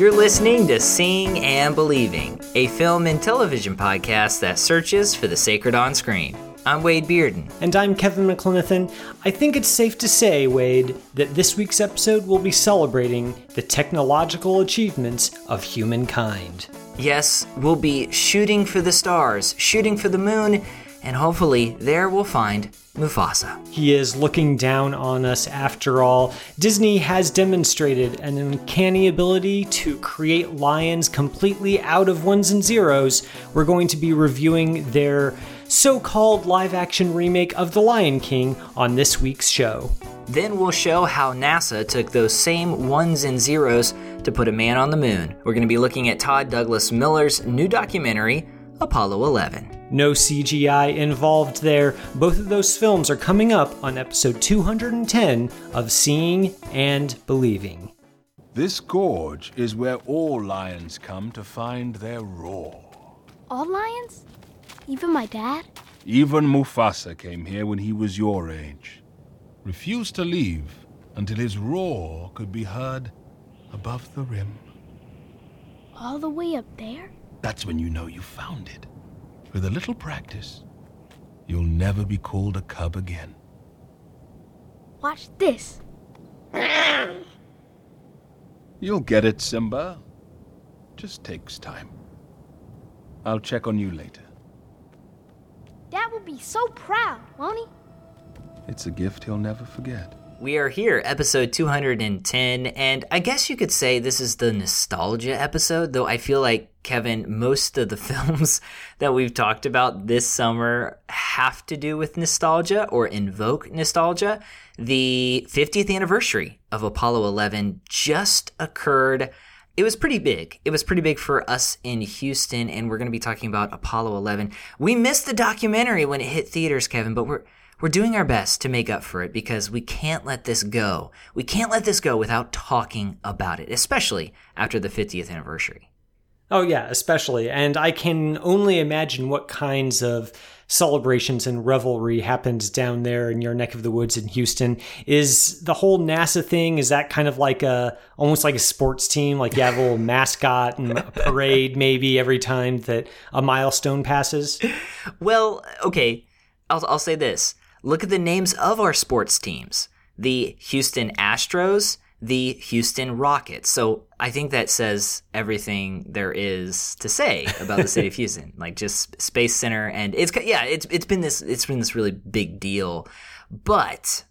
You're listening to Seeing and Believing, a film and television podcast that searches for the sacred on screen. I'm Wade Bearden. And I'm Kevin McClenathan. I think it's safe to say, Wade, that this week's episode will be celebrating the technological achievements of humankind. Yes, we'll be shooting for the stars, shooting for the moon, and hopefully there we'll find Mufasa. He is looking down on us after all. Disney has demonstrated an uncanny ability to create lions completely out of ones and zeros. We're going to be reviewing their so called live action remake of The Lion King on this week's show. Then we'll show how NASA took those same ones and zeros to put a man on the moon. We're going to be looking at Todd Douglas Miller's new documentary, Apollo 11. No CGI involved there. Both of those films are coming up on episode 210 of Seeing and Believing. This gorge is where all lions come to find their roar. All lions? Even my dad? Even Mufasa came here when he was your age. Refused to leave until his roar could be heard above the rim. All the way up there? That's when you know you found it. With a little practice, you'll never be called a cub again. Watch this. You'll get it, Simba. Just takes time. I'll check on you later. Dad will be so proud, won't he? It's a gift he'll never forget. We are here, episode 210, and I guess you could say this is the nostalgia episode, though I feel like, Kevin, most of the films that we've talked about this summer have to do with nostalgia or invoke nostalgia. The 50th anniversary of Apollo 11 just occurred. It was pretty big. It was pretty big for us in Houston, and we're going to be talking about Apollo 11. We missed the documentary when it hit theaters, Kevin, but we're we're doing our best to make up for it because we can't let this go. We can't let this go without talking about it, especially after the 50th anniversary. Oh, yeah, especially. And I can only imagine what kinds of celebrations and revelry happens down there in your neck of the woods in Houston. Is the whole NASA thing, is that kind of like a, almost like a sports team? Like you have a little mascot and a parade maybe every time that a milestone passes? Well, okay, I'll, I'll say this look at the names of our sports teams the Houston Astros, the Houston Rockets. So I think that says everything there is to say about the city of Houston, like just Space Center, and it's yeah, it's it's been this it's been this really big deal, but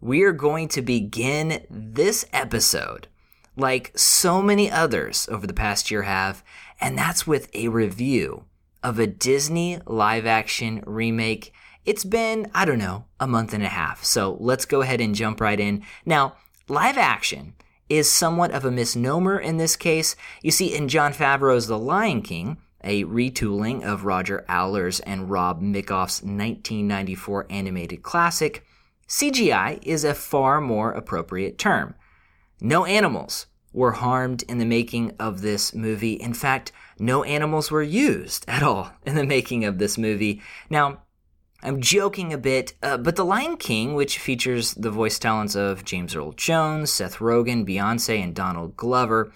we are going to begin this episode like so many others over the past year have, and that's with a review of a Disney live action remake it's been, I don't know, a month and a half. So let's go ahead and jump right in. Now, live action is somewhat of a misnomer in this case. You see, in Jon Favreau's The Lion King, a retooling of Roger Allers and Rob Minkoff's 1994 animated classic, CGI is a far more appropriate term. No animals were harmed in the making of this movie. In fact, no animals were used at all in the making of this movie. Now, I'm joking a bit, uh, but The Lion King, which features the voice talents of James Earl Jones, Seth Rogen, Beyonce, and Donald Glover,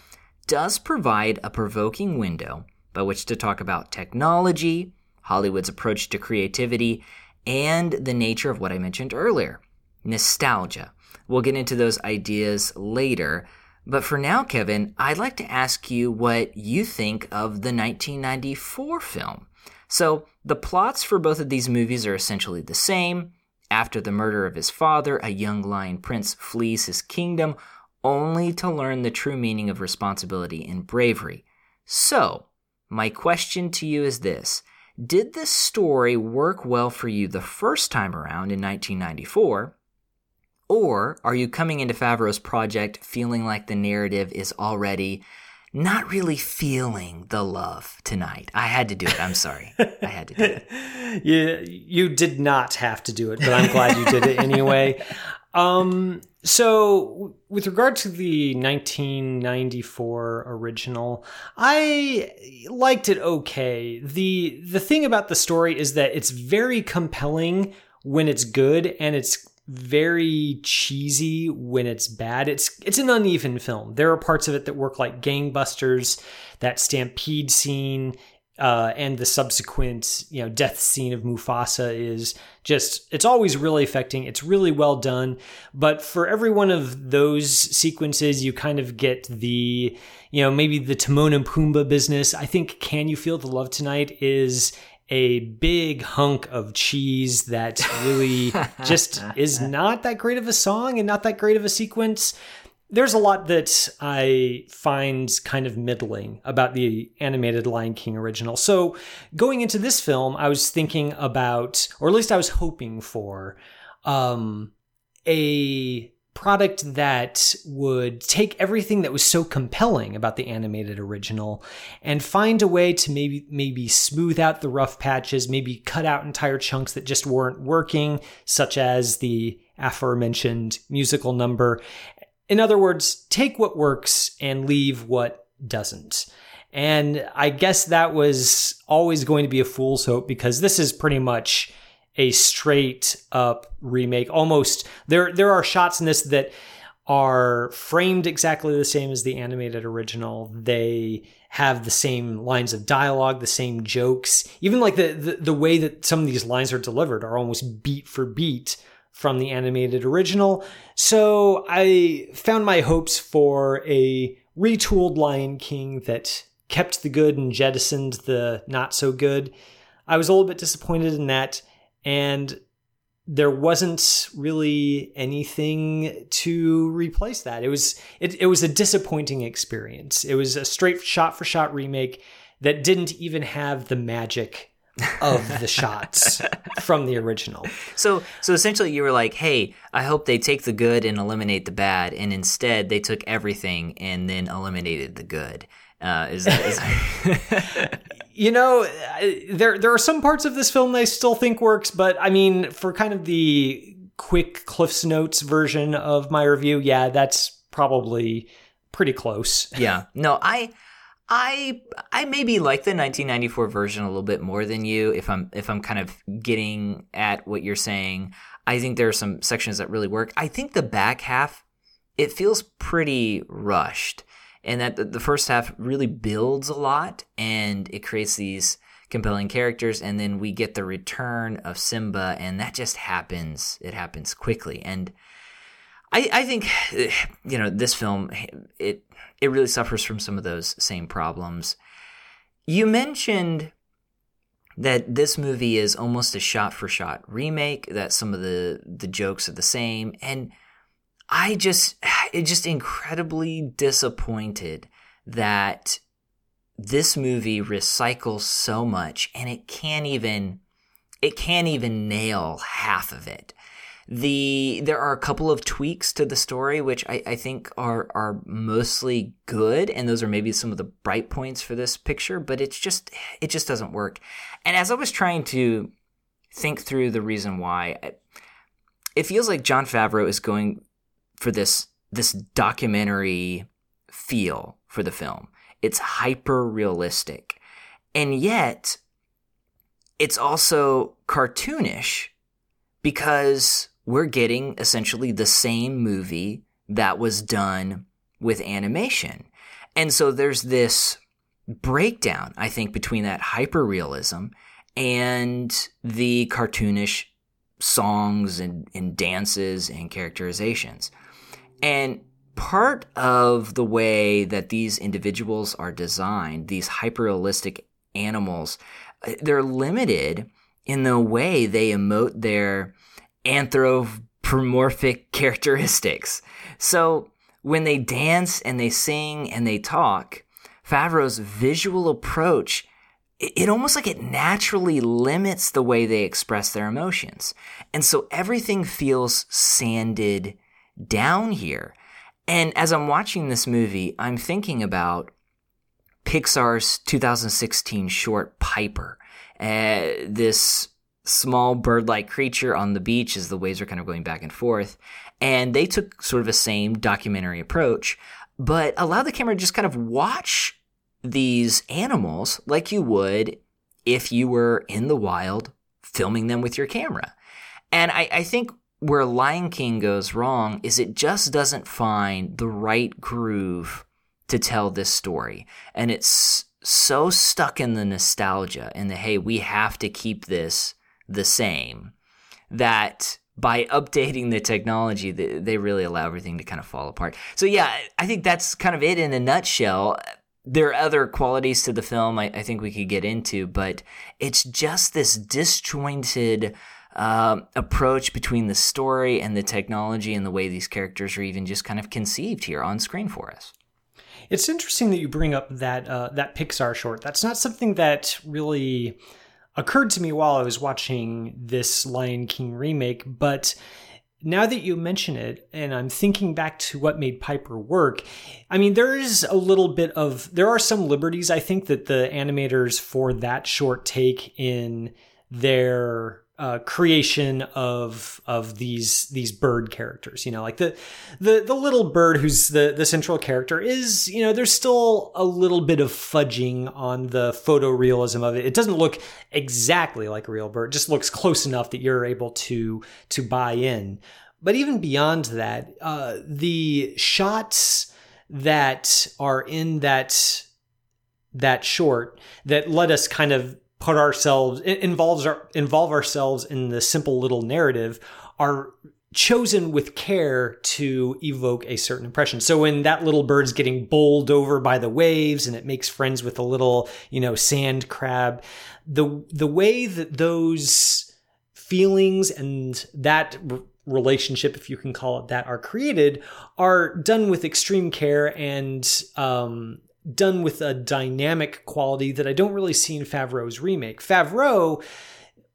does provide a provoking window by which to talk about technology, Hollywood's approach to creativity, and the nature of what I mentioned earlier nostalgia. We'll get into those ideas later. But for now, Kevin, I'd like to ask you what you think of the 1994 film. So, the plots for both of these movies are essentially the same. After the murder of his father, a young lion prince flees his kingdom only to learn the true meaning of responsibility and bravery. So, my question to you is this Did this story work well for you the first time around in 1994? Or are you coming into Favreau's project feeling like the narrative is already not really feeling the love tonight. I had to do it. I'm sorry. I had to do it. you, you did not have to do it, but I'm glad you did it anyway. Um, so with regard to the 1994 original, I liked it okay. The the thing about the story is that it's very compelling when it's good and it's very cheesy when it's bad. It's it's an uneven film. There are parts of it that work like gangbusters. That stampede scene uh, and the subsequent you know death scene of Mufasa is just it's always really affecting. It's really well done, but for every one of those sequences, you kind of get the you know maybe the Timon and Pumbaa business. I think "Can You Feel the Love Tonight" is a big hunk of cheese that really just is not that great of a song and not that great of a sequence there's a lot that I find kind of middling about the animated Lion King original. So, going into this film, I was thinking about, or at least I was hoping for, um, a product that would take everything that was so compelling about the animated original and find a way to maybe maybe smooth out the rough patches, maybe cut out entire chunks that just weren't working, such as the aforementioned musical number, in other words, take what works and leave what doesn't. And I guess that was always going to be a fool's hope because this is pretty much a straight up remake. Almost there there are shots in this that are framed exactly the same as the animated original. They have the same lines of dialogue, the same jokes. Even like the, the, the way that some of these lines are delivered are almost beat for beat from the animated original. So I found my hopes for a retooled Lion King that kept the good and jettisoned the not so good. I was a little bit disappointed in that, and there wasn't really anything to replace that. It was it, it was a disappointing experience. It was a straight shot for shot remake that didn't even have the magic of the shots from the original. So so essentially you were like, "Hey, I hope they take the good and eliminate the bad." And instead, they took everything and then eliminated the good. Uh, is that, is you know, there there are some parts of this film I still think works, but I mean, for kind of the quick Cliff's Notes version of my review, yeah, that's probably pretty close. Yeah. No, I I I maybe like the 1994 version a little bit more than you if I'm if I'm kind of getting at what you're saying. I think there are some sections that really work. I think the back half it feels pretty rushed and that the first half really builds a lot and it creates these compelling characters and then we get the return of Simba and that just happens it happens quickly and I, I think you know this film it it really suffers from some of those same problems. You mentioned that this movie is almost a shot for shot remake, that some of the the jokes are the same and I just it just incredibly disappointed that this movie recycles so much and it can't even it can't even nail half of it the there are a couple of tweaks to the story which I, I think are are mostly good, and those are maybe some of the bright points for this picture. But it's just it just doesn't work. And as I was trying to think through the reason why, it feels like Jon Favreau is going for this this documentary feel for the film. It's hyper realistic, and yet it's also cartoonish because we're getting essentially the same movie that was done with animation. And so there's this breakdown, I think, between that hyper realism and the cartoonish songs and, and dances and characterizations. And part of the way that these individuals are designed, these hyperrealistic animals, they're limited in the way they emote their anthropomorphic characteristics. So when they dance and they sing and they talk, Favreau's visual approach it almost like it naturally limits the way they express their emotions. And so everything feels sanded down here. And as I'm watching this movie, I'm thinking about Pixar's 2016 short Piper. Uh, this small bird like creature on the beach as the waves are kind of going back and forth. And they took sort of the same documentary approach, but allowed the camera to just kind of watch these animals like you would if you were in the wild filming them with your camera. And I, I think where Lion King goes wrong is it just doesn't find the right groove to tell this story. And it's so stuck in the nostalgia and the hey, we have to keep this the same that by updating the technology, they really allow everything to kind of fall apart. So, yeah, I think that's kind of it in a nutshell. There are other qualities to the film I, I think we could get into, but it's just this disjointed uh, approach between the story and the technology and the way these characters are even just kind of conceived here on screen for us. It's interesting that you bring up that uh, that Pixar short. That's not something that really occurred to me while I was watching this Lion King remake, but now that you mention it, and I'm thinking back to what made Piper work, I mean, there is a little bit of, there are some liberties I think that the animators for that short take in their uh, creation of of these these bird characters. You know, like the the the little bird who's the the central character is. You know, there's still a little bit of fudging on the photorealism of it. It doesn't look exactly like a real bird. It just looks close enough that you're able to to buy in. But even beyond that, uh, the shots that are in that that short that let us kind of put ourselves involves our involve ourselves in the simple little narrative are chosen with care to evoke a certain impression. So when that little bird's getting bowled over by the waves and it makes friends with a little, you know, sand crab, the the way that those feelings and that relationship, if you can call it that, are created, are done with extreme care and um, done with a dynamic quality that I don't really see in Favreau's remake. Favreau,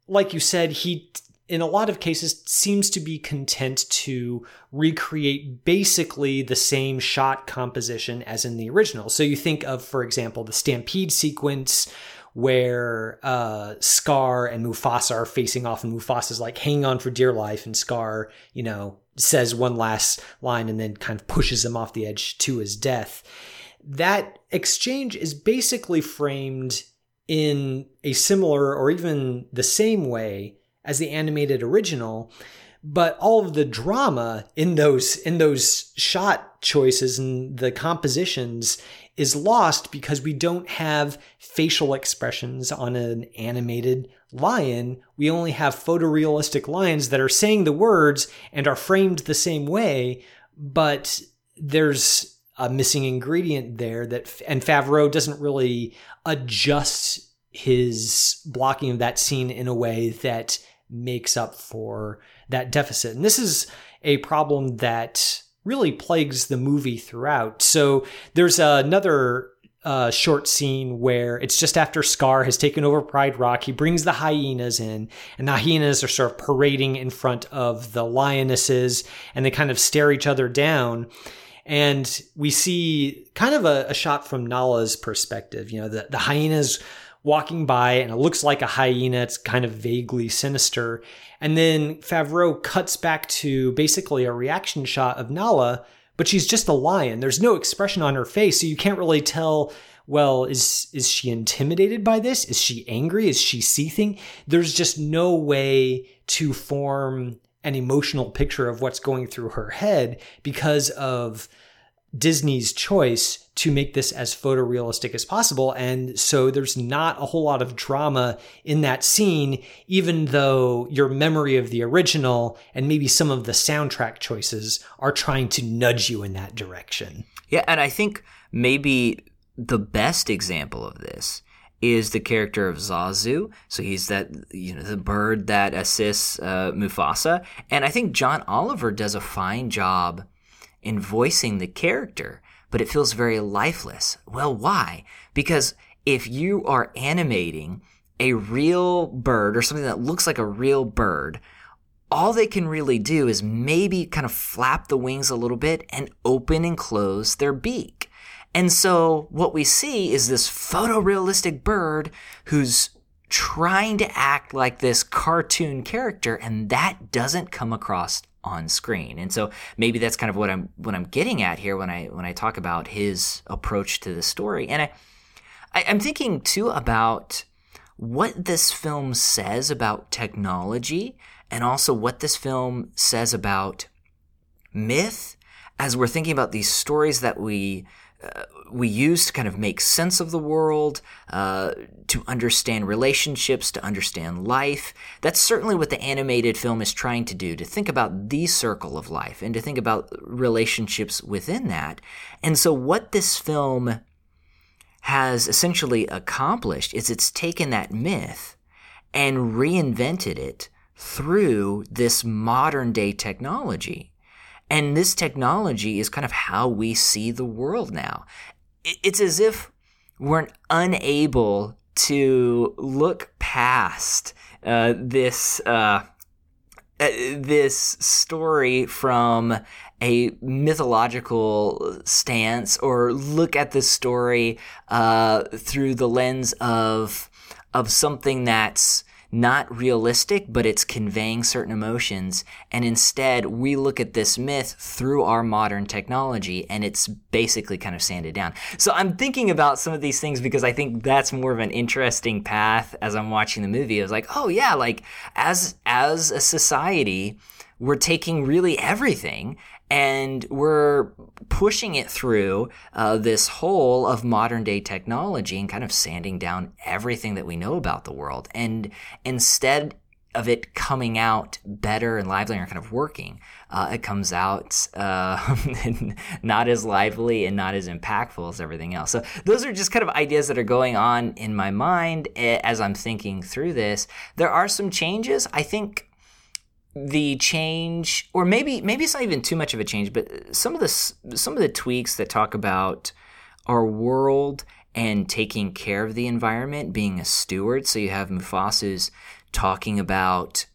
like you said, he in a lot of cases seems to be content to recreate basically the same shot composition as in the original. So you think of, for example, the Stampede sequence where uh, Scar and Mufasa are facing off, and Mufasa's like hanging on for dear life, and Scar, you know, says one last line and then kind of pushes him off the edge to his death that exchange is basically framed in a similar or even the same way as the animated original but all of the drama in those in those shot choices and the compositions is lost because we don't have facial expressions on an animated lion. We only have photorealistic lions that are saying the words and are framed the same way, but there's a missing ingredient there that and Favreau doesn't really adjust his blocking of that scene in a way that makes up for that deficit. And this is a problem that really plagues the movie throughout. So there's another uh, short scene where it's just after Scar has taken over Pride Rock. He brings the hyenas in, and the hyenas are sort of parading in front of the lionesses, and they kind of stare each other down and we see kind of a, a shot from Nala's perspective. You know, the, the hyena's walking by and it looks like a hyena. It's kind of vaguely sinister. And then Favreau cuts back to basically a reaction shot of Nala, but she's just a lion. There's no expression on her face, so you can't really tell. Well, is is she intimidated by this? Is she angry? Is she seething? There's just no way to form an emotional picture of what's going through her head because of Disney's choice to make this as photorealistic as possible. And so there's not a whole lot of drama in that scene, even though your memory of the original and maybe some of the soundtrack choices are trying to nudge you in that direction. Yeah, and I think maybe the best example of this is the character of Zazu. So he's that you know the bird that assists uh, Mufasa, and I think John Oliver does a fine job in voicing the character, but it feels very lifeless. Well, why? Because if you are animating a real bird or something that looks like a real bird, all they can really do is maybe kind of flap the wings a little bit and open and close their beak. And so what we see is this photorealistic bird who's trying to act like this cartoon character and that doesn't come across on screen. And so maybe that's kind of what I'm what I'm getting at here when I when I talk about his approach to the story. And I, I am thinking too about what this film says about technology and also what this film says about myth as we're thinking about these stories that we uh, we use to kind of make sense of the world, uh, to understand relationships, to understand life. That's certainly what the animated film is trying to do, to think about the circle of life and to think about relationships within that. And so, what this film has essentially accomplished is it's taken that myth and reinvented it through this modern day technology. And this technology is kind of how we see the world now. It's as if we're unable to look past uh, this uh, uh, this story from a mythological stance or look at the story uh, through the lens of of something that's not realistic, but it's conveying certain emotions. And instead, we look at this myth through our modern technology and it's basically kind of sanded down. So I'm thinking about some of these things because I think that's more of an interesting path as I'm watching the movie. I was like, oh yeah, like as, as a society, we're taking really everything and we're pushing it through uh, this whole of modern day technology and kind of sanding down everything that we know about the world. And instead of it coming out better and lively and kind of working, uh, it comes out uh, not as lively and not as impactful as everything else. So those are just kind of ideas that are going on in my mind eh, as I'm thinking through this. There are some changes. I think the change, or maybe maybe it's not even too much of a change, but some of the some of the tweaks that talk about our world and taking care of the environment, being a steward. So you have Mufasa's talking about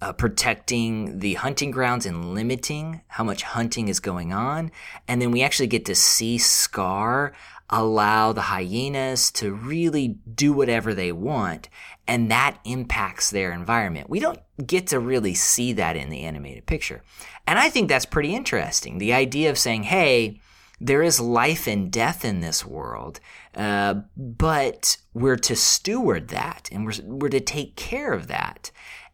uh, protecting the hunting grounds and limiting how much hunting is going on, and then we actually get to see Scar allow the hyenas to really do whatever they want and that impacts their environment. We don't get to really see that in the animated picture. And I think that's pretty interesting. The idea of saying, hey, there is life and death in this world, uh, but we're to steward that and we're, we're to take care of that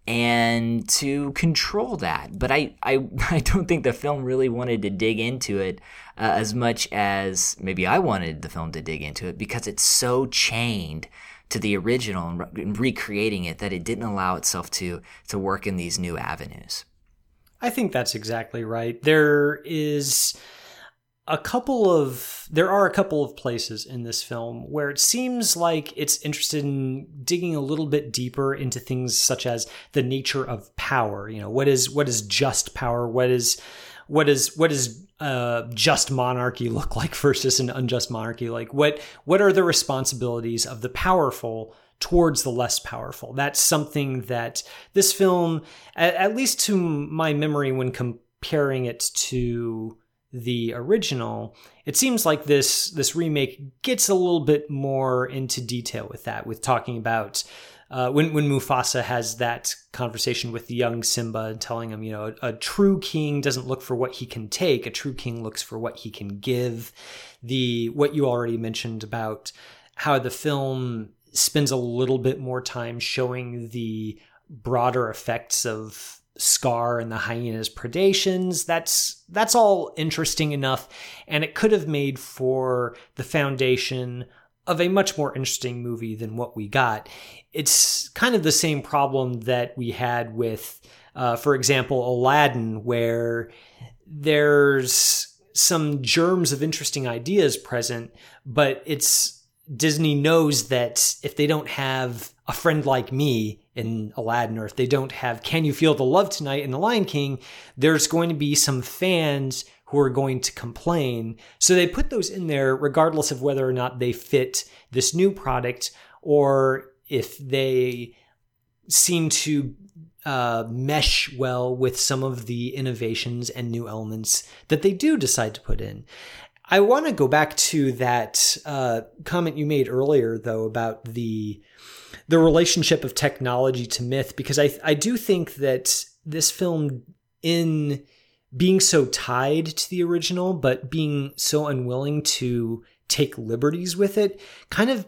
and to control that. But I, I, I don't think the film really wanted to dig into it uh, as much as maybe I wanted the film to dig into it because it's so chained to the original and, re- recreating it that it didn't allow itself to to work in these new avenues. I think that's exactly right. There is a couple of there are a couple of places in this film where it seems like it's interested in digging a little bit deeper into things such as the nature of power you know what is what is just power what is what is what is uh, just monarchy look like versus an unjust monarchy? Like what what are the responsibilities of the powerful towards the less powerful? That's something that this film, at, at least to my memory, when comparing it to the original, it seems like this this remake gets a little bit more into detail with that, with talking about uh, when when Mufasa has that conversation with the young Simba, and telling him, you know, a, a, true king doesn't look for what he can take; a true king looks for what he can give. The what you already mentioned about how the film spends a little bit more time showing the broader effects of Scar and the hyena's predations. That's that's all interesting enough, and it could have made for the foundation of a much more interesting movie than what we got. It's kind of the same problem that we had with, uh, for example, Aladdin, where there's some germs of interesting ideas present, but it's Disney knows that if they don't have a friend like me in Aladdin, or if they don't have Can You Feel the Love Tonight in The Lion King, there's going to be some fans who are going to complain. So they put those in there regardless of whether or not they fit this new product or if they seem to uh, mesh well with some of the innovations and new elements that they do decide to put in. I want to go back to that uh, comment you made earlier, though, about the the relationship of technology to myth, because I I do think that this film, in being so tied to the original, but being so unwilling to take liberties with it, kind of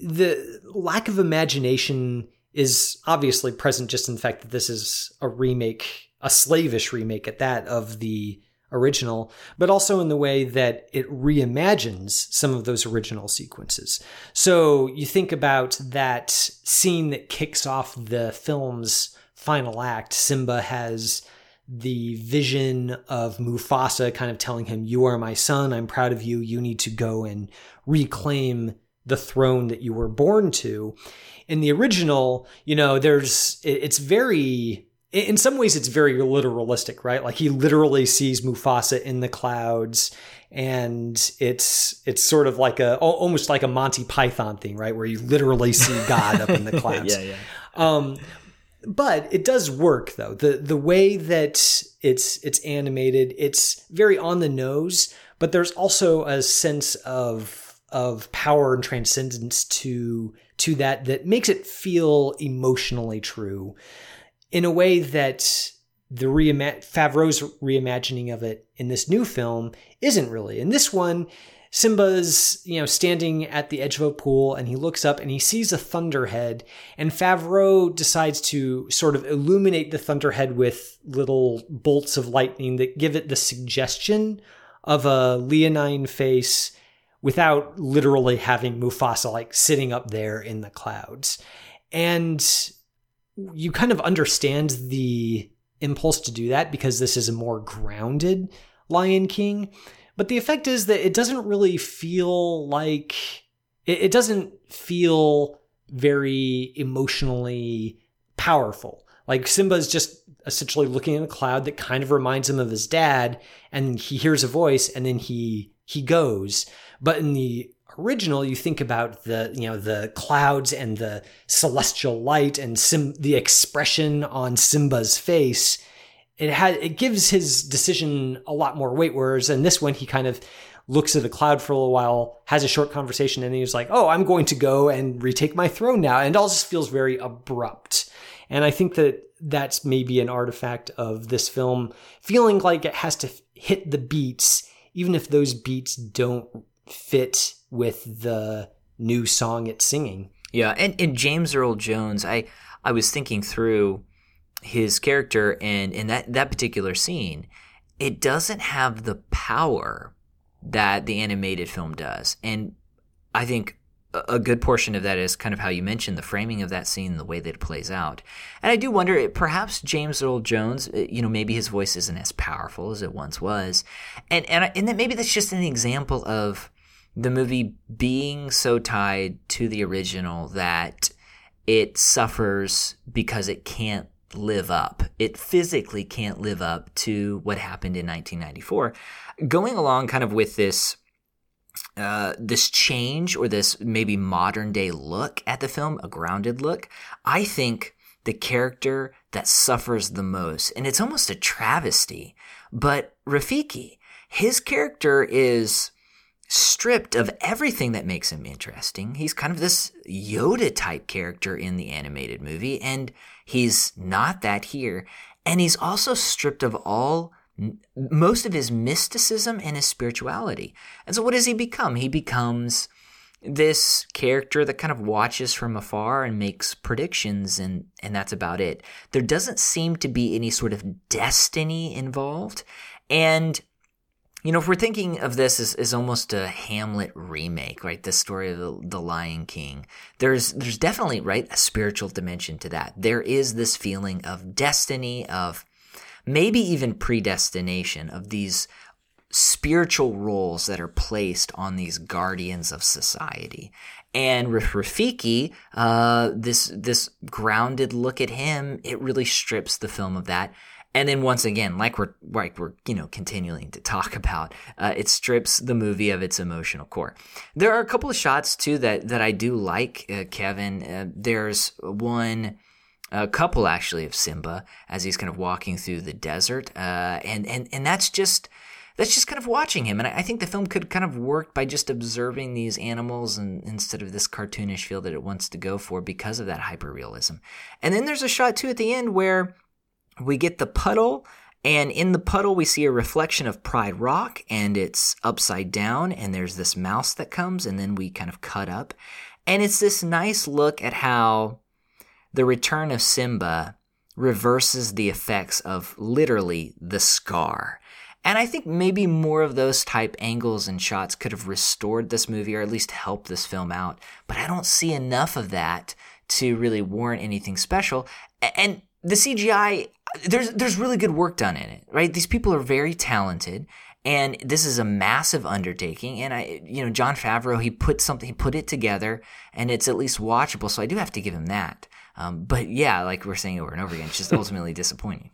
the lack of imagination is obviously present just in the fact that this is a remake, a slavish remake at that of the original, but also in the way that it reimagines some of those original sequences. So you think about that scene that kicks off the film's final act. Simba has the vision of Mufasa kind of telling him, You are my son. I'm proud of you. You need to go and reclaim the throne that you were born to. In the original, you know, there's, it's very, in some ways, it's very literalistic, right? Like he literally sees Mufasa in the clouds and it's it's sort of like a almost like a Monty Python thing, right, where you literally see God up in the clouds. yeah, yeah. Um, but it does work though. The the way that it's it's animated, it's very on the nose, but there's also a sense of of power and transcendence to to that that makes it feel emotionally true in a way that the reima- Favreau's reimagining of it in this new film isn't really. In this one, Simba's, you know, standing at the edge of a pool and he looks up and he sees a thunderhead and Favreau decides to sort of illuminate the thunderhead with little bolts of lightning that give it the suggestion of a leonine face without literally having Mufasa like sitting up there in the clouds. And you kind of understand the impulse to do that because this is a more grounded Lion King. But the effect is that it doesn't really feel like it, it doesn't feel very emotionally powerful. Like Simba's just essentially looking at a cloud that kind of reminds him of his dad, and he hears a voice, and then he he goes. But in the original, you think about the you know the clouds and the celestial light and Sim, the expression on Simba's face it had it gives his decision a lot more weight. Whereas in this one, he kind of looks at the cloud for a little while, has a short conversation, and he's like, "Oh, I'm going to go and retake my throne now," and it all just feels very abrupt. And I think that that's maybe an artifact of this film feeling like it has to hit the beats, even if those beats don't fit with the new song it's singing. Yeah, and, and James Earl Jones, I I was thinking through his character and in that that particular scene, it doesn't have the power that the animated film does. And I think a good portion of that is kind of how you mentioned the framing of that scene, the way that it plays out. And I do wonder, perhaps James Earl Jones, uh, you know, maybe his voice isn't as powerful as it once was, and and and that maybe that's just an example of the movie being so tied to the original that it suffers because it can't live up. It physically can't live up to what happened in 1994. Going along kind of with this uh, this change or this maybe modern day look at the film, a grounded look, I think the character that suffers the most, and it's almost a travesty, but Rafiki, his character is stripped of everything that makes him interesting. He's kind of this Yoda type character in the animated movie, and he's not that here. And he's also stripped of all most of his mysticism and his spirituality. And so what does he become? He becomes this character that kind of watches from afar and makes predictions and and that's about it. There doesn't seem to be any sort of destiny involved. And you know, if we're thinking of this as, as almost a Hamlet remake, right? The story of the, the Lion King, there's there's definitely right a spiritual dimension to that. There is this feeling of destiny, of maybe even predestination, of these spiritual roles that are placed on these guardians of society. And with Rafiki, uh, this this grounded look at him, it really strips the film of that and then once again, like we're like we're you know continuing to talk about, uh, it strips the movie of its emotional core. There are a couple of shots too that that I do like, uh, Kevin. Uh, there's one. A couple actually of Simba as he's kind of walking through the desert, uh, and and and that's just that's just kind of watching him. And I, think the film could kind of work by just observing these animals and instead of this cartoonish feel that it wants to go for because of that hyperrealism. And then there's a shot too at the end where we get the puddle, and in the puddle, we see a reflection of Pride Rock, and it's upside down, and there's this mouse that comes, and then we kind of cut up. And it's this nice look at how the return of Simba reverses the effects of literally the scar. And I think maybe more of those type angles and shots could have restored this movie or at least helped this film out. But I don't see enough of that to really warrant anything special. And the CGI, there's there's really good work done in it, right? These people are very talented, and this is a massive undertaking. And I, you know, Jon Favreau, he put something, he put it together, and it's at least watchable. So I do have to give him that. Um, but yeah, like we're saying over and over again, it's just ultimately disappointing.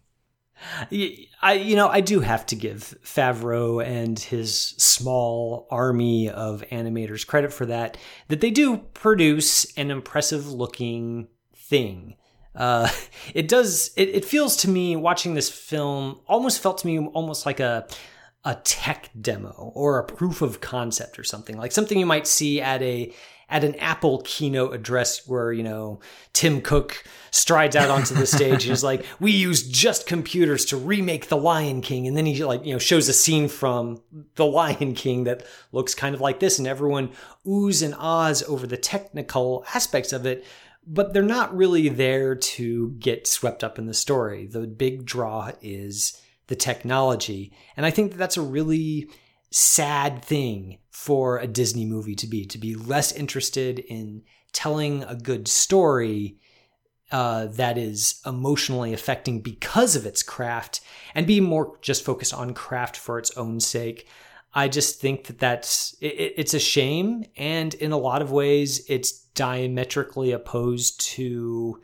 I, you know, I do have to give Favreau and his small army of animators credit for that. That they do produce an impressive looking thing. Uh, it does. It, it feels to me watching this film almost felt to me almost like a a tech demo or a proof of concept or something like something you might see at a at an Apple keynote address where, you know, Tim Cook strides out onto the stage and is like, we use just computers to remake The Lion King. And then he like, you know, shows a scene from The Lion King that looks kind of like this and everyone oohs and ahs over the technical aspects of it. But they're not really there to get swept up in the story. The big draw is the technology. And I think that that's a really sad thing for a Disney movie to be, to be less interested in telling a good story uh, that is emotionally affecting because of its craft and be more just focused on craft for its own sake. I just think that that's it, it's a shame, and in a lot of ways, it's diametrically opposed to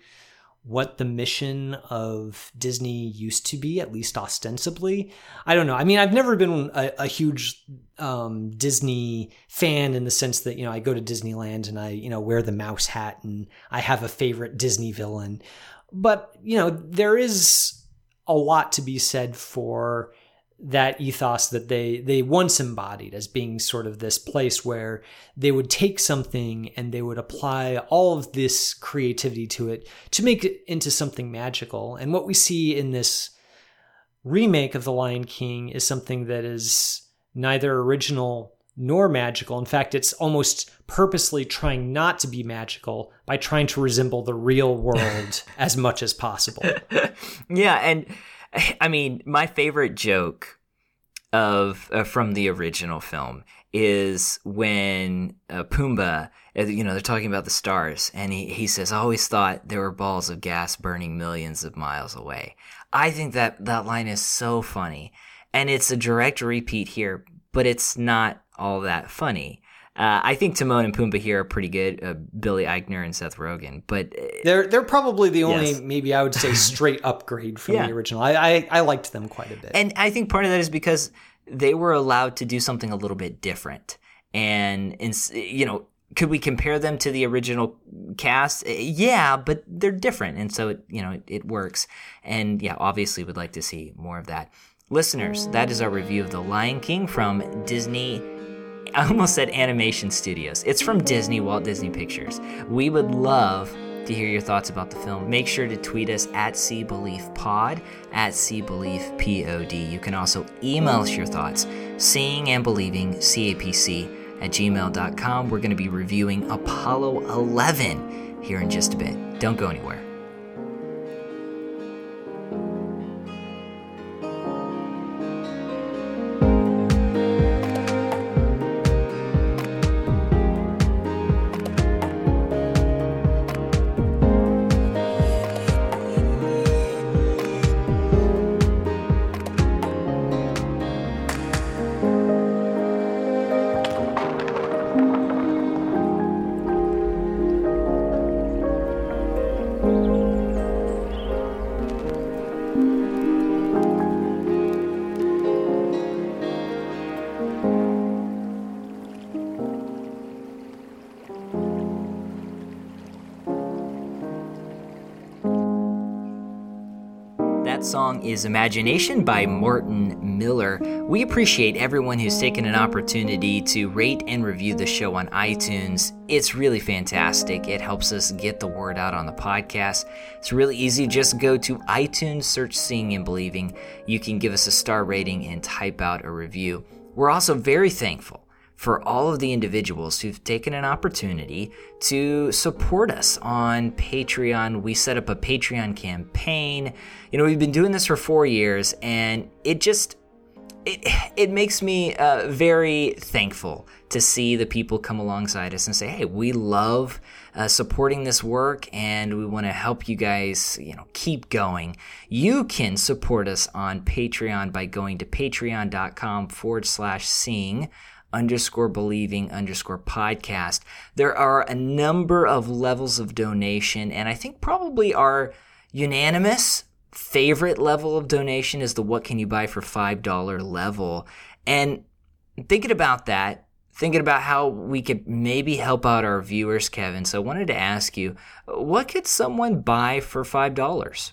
what the mission of Disney used to be, at least ostensibly. I don't know. I mean, I've never been a, a huge um, Disney fan in the sense that, you know, I go to Disneyland and I, you know, wear the mouse hat and I have a favorite Disney villain. But, you know, there is a lot to be said for that ethos that they they once embodied as being sort of this place where they would take something and they would apply all of this creativity to it to make it into something magical. And what we see in this remake of the lion king is something that is neither original nor magical. In fact it's almost purposely trying not to be magical by trying to resemble the real world as much as possible. Yeah and I mean, my favorite joke of uh, from the original film is when uh, Pumbaa, uh, you know, they're talking about the stars, and he, he says, I always thought there were balls of gas burning millions of miles away. I think that that line is so funny. And it's a direct repeat here, but it's not all that funny. Uh, I think Timon and Pumbaa here are pretty good. Uh, Billy Eichner and Seth Rogen, but uh, they're they're probably the only yes. maybe I would say straight upgrade from yeah. the original. I, I, I liked them quite a bit, and I think part of that is because they were allowed to do something a little bit different. And, and you know, could we compare them to the original cast? Uh, yeah, but they're different, and so it, you know it, it works. And yeah, obviously, would like to see more of that. Listeners, that is our review of The Lion King from Disney I almost said Animation Studios. It's from Disney, Walt Disney Pictures. We would love to hear your thoughts about the film. Make sure to tweet us at SeeBeliefPod, at SeeBeliefPod. You can also email us your thoughts, seeing and believing, CAPC at gmail.com. We're going to be reviewing Apollo 11 here in just a bit. Don't go anywhere. Song is Imagination by Morton Miller. We appreciate everyone who's taken an opportunity to rate and review the show on iTunes. It's really fantastic. It helps us get the word out on the podcast. It's really easy. Just go to iTunes, search Seeing and Believing. You can give us a star rating and type out a review. We're also very thankful for all of the individuals who've taken an opportunity to support us on Patreon. We set up a Patreon campaign. You know, we've been doing this for four years, and it just it, it makes me uh, very thankful to see the people come alongside us and say, "Hey, we love uh, supporting this work, and we want to help you guys, you know, keep going." You can support us on Patreon by going to patreon.com forward slash seeing underscore believing underscore podcast. There are a number of levels of donation, and I think probably our unanimous favorite level of donation is the what can you buy for $5 level. And thinking about that, thinking about how we could maybe help out our viewers, Kevin. So I wanted to ask you, what could someone buy for $5?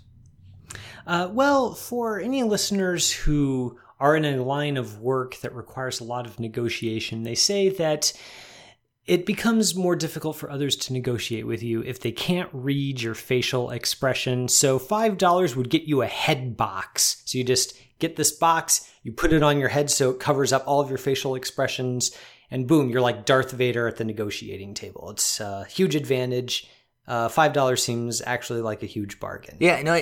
Uh, well, for any listeners who are in a line of work that requires a lot of negotiation, they say that it becomes more difficult for others to negotiate with you if they can't read your facial expression. So $5 would get you a head box. So you just get this box, you put it on your head so it covers up all of your facial expressions, and boom, you're like Darth Vader at the negotiating table. It's a huge advantage. Uh, $5 seems actually like a huge bargain. Yeah, no,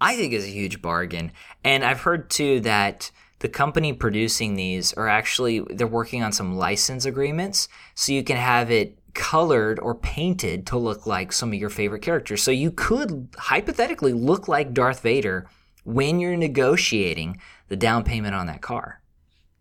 I think it's a huge bargain. And I've heard too that the company producing these are actually they're working on some license agreements so you can have it colored or painted to look like some of your favorite characters. So you could hypothetically look like Darth Vader when you're negotiating the down payment on that car.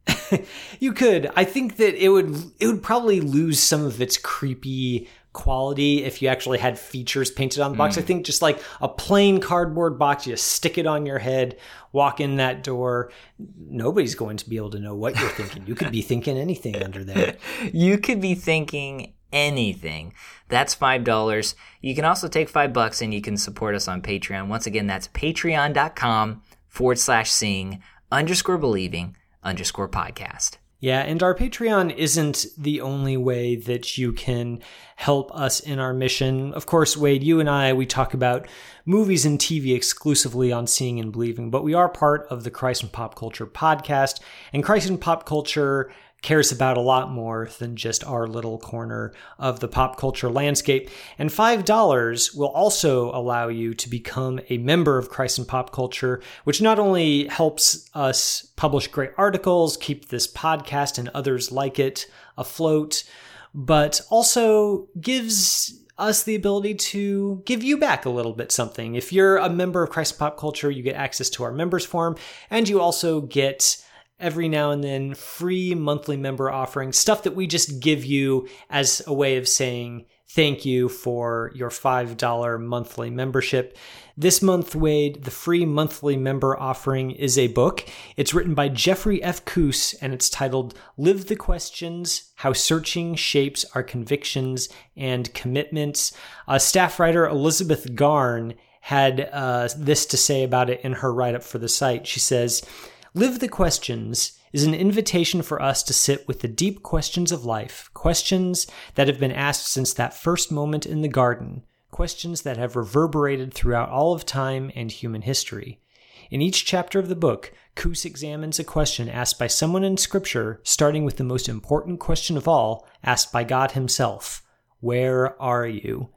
you could. I think that it would it would probably lose some of its creepy quality if you actually had features painted on the box. Mm. I think just like a plain cardboard box, you just stick it on your head, walk in that door. Nobody's going to be able to know what you're thinking. You could be thinking anything under there. you could be thinking anything. That's $5. You can also take five bucks and you can support us on Patreon. Once again, that's patreon.com forward slash seeing underscore believing underscore podcast. Yeah, and our Patreon isn't the only way that you can help us in our mission. Of course, Wade, you and I, we talk about movies and TV exclusively on Seeing and Believing, but we are part of the Christ and Pop Culture podcast, and Christ and Pop Culture cares about a lot more than just our little corner of the pop culture landscape. And $5 will also allow you to become a member of Christ and Pop Culture, which not only helps us publish great articles, keep this podcast and others like it afloat, but also gives us the ability to give you back a little bit something. If you're a member of Christ Pop Culture, you get access to our members forum, and you also get every now and then free monthly member offerings, stuff that we just give you as a way of saying thank you for your $5 monthly membership. This month, Wade, the free monthly member offering is a book. It's written by Jeffrey F. Keuss and it's titled Live the Questions How Searching Shapes Our Convictions and Commitments. Uh, staff writer Elizabeth Garn had uh, this to say about it in her write up for the site. She says, Live the Questions is an invitation for us to sit with the deep questions of life, questions that have been asked since that first moment in the garden, questions that have reverberated throughout all of time and human history. In each chapter of the book, Keuss examines a question asked by someone in Scripture, starting with the most important question of all, asked by God Himself Where are you?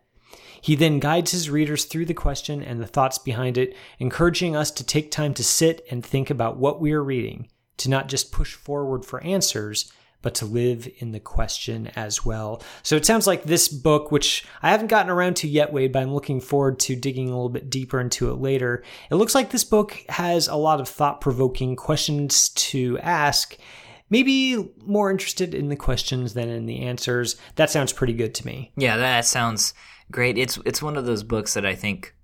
He then guides his readers through the question and the thoughts behind it, encouraging us to take time to sit and think about what we are reading, to not just push forward for answers, but to live in the question as well. So it sounds like this book, which I haven't gotten around to yet, Wade, but I'm looking forward to digging a little bit deeper into it later. It looks like this book has a lot of thought provoking questions to ask. Maybe more interested in the questions than in the answers. That sounds pretty good to me. Yeah, that sounds great. It's it's one of those books that I think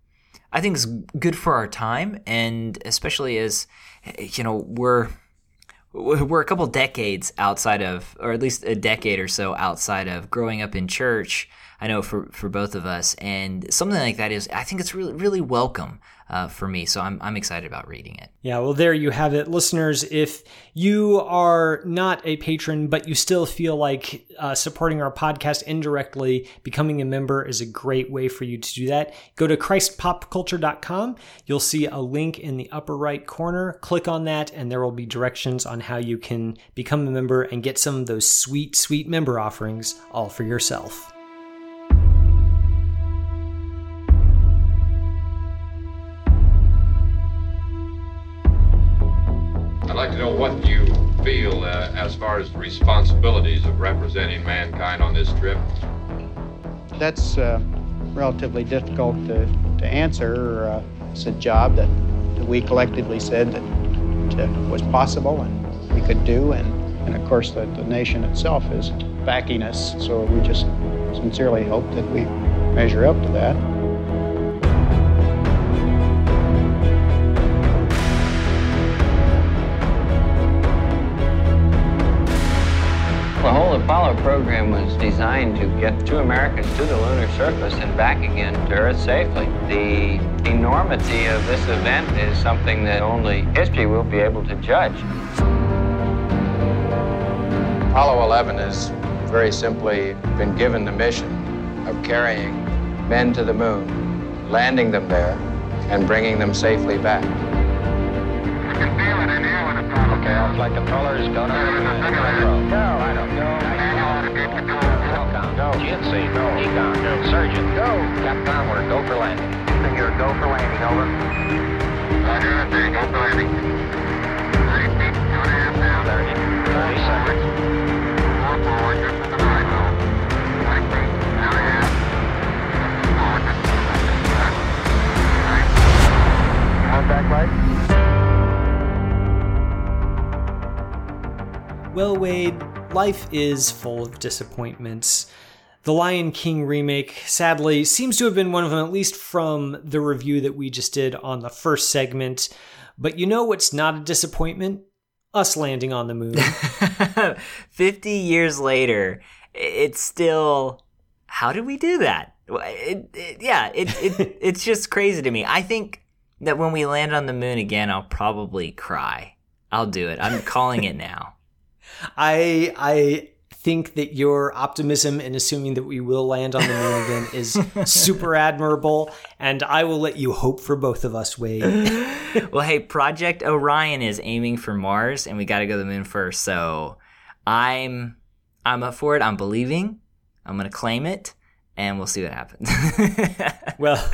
I think is good for our time, and especially as you know we're we're a couple decades outside of, or at least a decade or so outside of growing up in church. I know for for both of us, and something like that is I think it's really really welcome uh, for me. So I'm I'm excited about reading it. Yeah, well, there you have it, listeners. If you are not a patron, but you still feel like uh, supporting our podcast indirectly, becoming a member is a great way for you to do that. Go to ChristPopCulture.com. You'll see a link in the upper right corner. Click on that, and there will be directions on how you can become a member and get some of those sweet, sweet member offerings all for yourself. I'd like to know what you feel uh, as far as the responsibilities of representing mankind on this trip. That's uh, relatively difficult to, to answer. Uh, it's a job that, that we collectively said that uh, was possible and we could do, and, and of course the, the nation itself is backing us, so we just sincerely hope that we measure up to that. The whole Apollo program was designed to get two Americans to the lunar surface and back again to Earth safely. The enormity of this event is something that only history will be able to judge. Apollo 11 has very simply been given the mission of carrying men to the moon, landing them there, and bringing them safely back. On. Okay, I'll flight controllers, go to Go, I don't know. Go. GNC, go. EECOM, go. Surgeon, go. Capcom, we're go for landing. Here, go for landing, over. Roger, that's it. Go for landing. 30 feet, two and a half down. 30, 30 seconds. Four forward, just to the right, though. 20 feet, two and a half. Forward, just to the right. Right. Contact light. Well, Wade, life is full of disappointments. The Lion King remake, sadly, seems to have been one of them, at least from the review that we just did on the first segment. But you know what's not a disappointment? Us landing on the moon. 50 years later, it's still how did we do that? It, it, yeah, it, it it's just crazy to me. I think that when we land on the moon again, I'll probably cry. I'll do it. I'm calling it now. I I think that your optimism in assuming that we will land on the moon again is super admirable, and I will let you hope for both of us, Wade. well, hey, Project Orion is aiming for Mars, and we got to go to the moon first. So I'm I'm up for it. I'm believing. I'm gonna claim it, and we'll see what happens. well,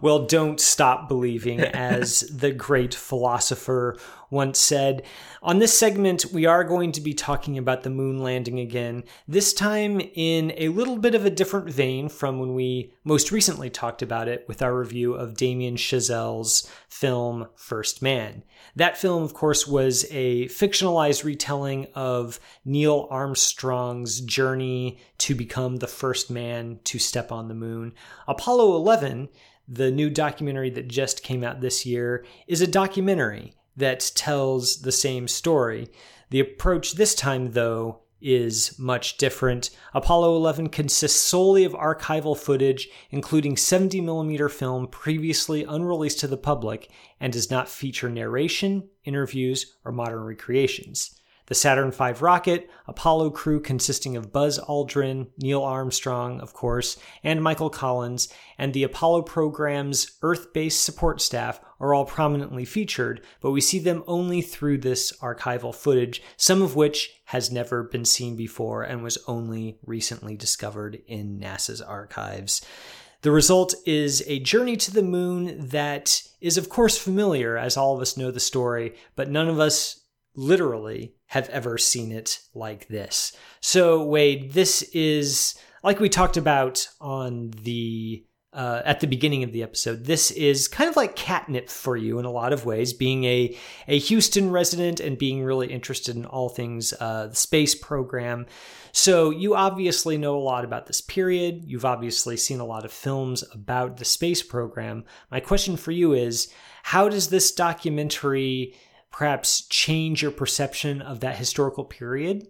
well, don't stop believing, as the great philosopher once said. On this segment, we are going to be talking about the moon landing again, this time in a little bit of a different vein from when we most recently talked about it with our review of Damien Chazelle's film First Man. That film, of course, was a fictionalized retelling of Neil Armstrong's journey to become the first man to step on the moon. Apollo 11, the new documentary that just came out this year, is a documentary that tells the same story. The approach this time, though, is much different. Apollo 11 consists solely of archival footage, including 70mm film previously unreleased to the public, and does not feature narration, interviews, or modern recreations. The Saturn V rocket, Apollo crew consisting of Buzz Aldrin, Neil Armstrong, of course, and Michael Collins, and the Apollo program's Earth based support staff are all prominently featured, but we see them only through this archival footage, some of which has never been seen before and was only recently discovered in NASA's archives. The result is a journey to the moon that is, of course, familiar, as all of us know the story, but none of us literally have ever seen it like this. So, Wade, this is like we talked about on the uh, at the beginning of the episode. This is kind of like catnip for you in a lot of ways, being a a Houston resident and being really interested in all things uh, the space program. So you obviously know a lot about this period. You've obviously seen a lot of films about the space program. My question for you is, how does this documentary perhaps change your perception of that historical period?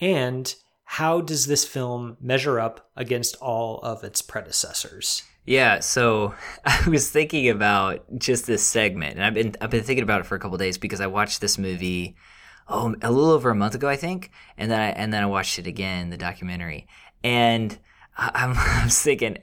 And how does this film measure up against all of its predecessors? Yeah, so I was thinking about just this segment, and I've been I've been thinking about it for a couple days because I watched this movie, oh, a little over a month ago, I think, and then I and then I watched it again, the documentary, and I'm, I was thinking,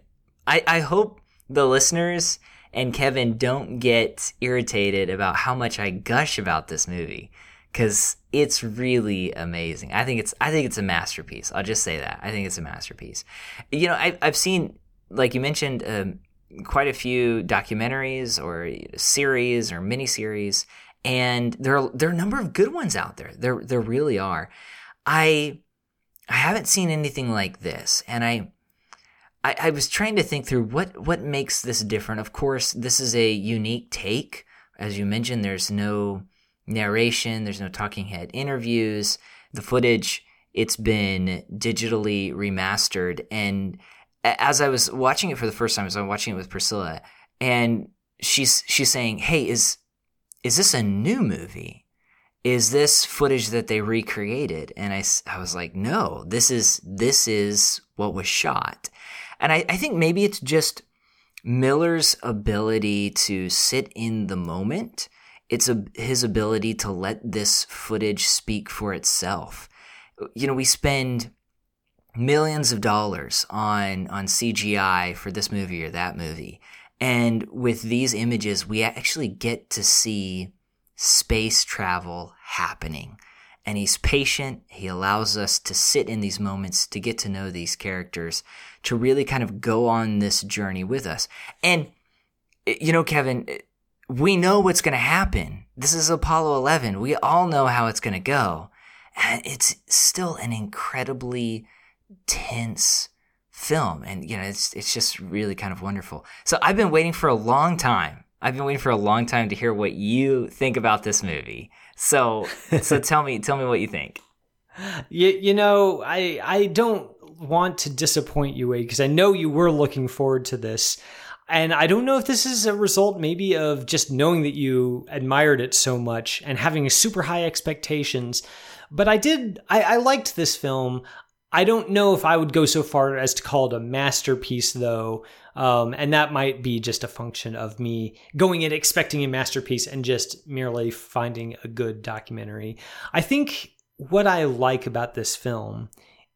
I I hope the listeners and Kevin don't get irritated about how much I gush about this movie because it's really amazing. I think it's I think it's a masterpiece. I'll just say that I think it's a masterpiece. You know, I, I've seen like you mentioned um, quite a few documentaries or series or miniseries, and there are there are a number of good ones out there. There there really are. I I haven't seen anything like this, and I. I, I was trying to think through what, what makes this different. Of course, this is a unique take. As you mentioned, there's no narration, there's no talking head interviews. The footage, it's been digitally remastered. And as I was watching it for the first time, as I was watching it with Priscilla, and she's she's saying, "Hey, is is this a new movie? Is this footage that they recreated?" And I, I was like, "No, this is this is what was shot." And I, I think maybe it's just Miller's ability to sit in the moment. It's a, his ability to let this footage speak for itself. You know, we spend millions of dollars on on CGI for this movie or that movie. And with these images, we actually get to see space travel happening. And he's patient. He allows us to sit in these moments, to get to know these characters, to really kind of go on this journey with us. And, eh, you know, Kevin, eh, we know what's going to happen. This is Apollo 11. We all know how it's going to go. And it's still an incredibly tense film and you know it's it's just really kind of wonderful. So I've been waiting for a long time. I've been waiting for a long time to hear what you think about this movie. So so tell me tell me what you think. You, you know, I I don't want to disappoint you, Wade, because I know you were looking forward to this. And I don't know if this is a result maybe of just knowing that you admired it so much and having super high expectations. But I did, I, I liked this film. I don't know if I would go so far as to call it a masterpiece, though. Um, and that might be just a function of me going in expecting a masterpiece and just merely finding a good documentary. I think what I like about this film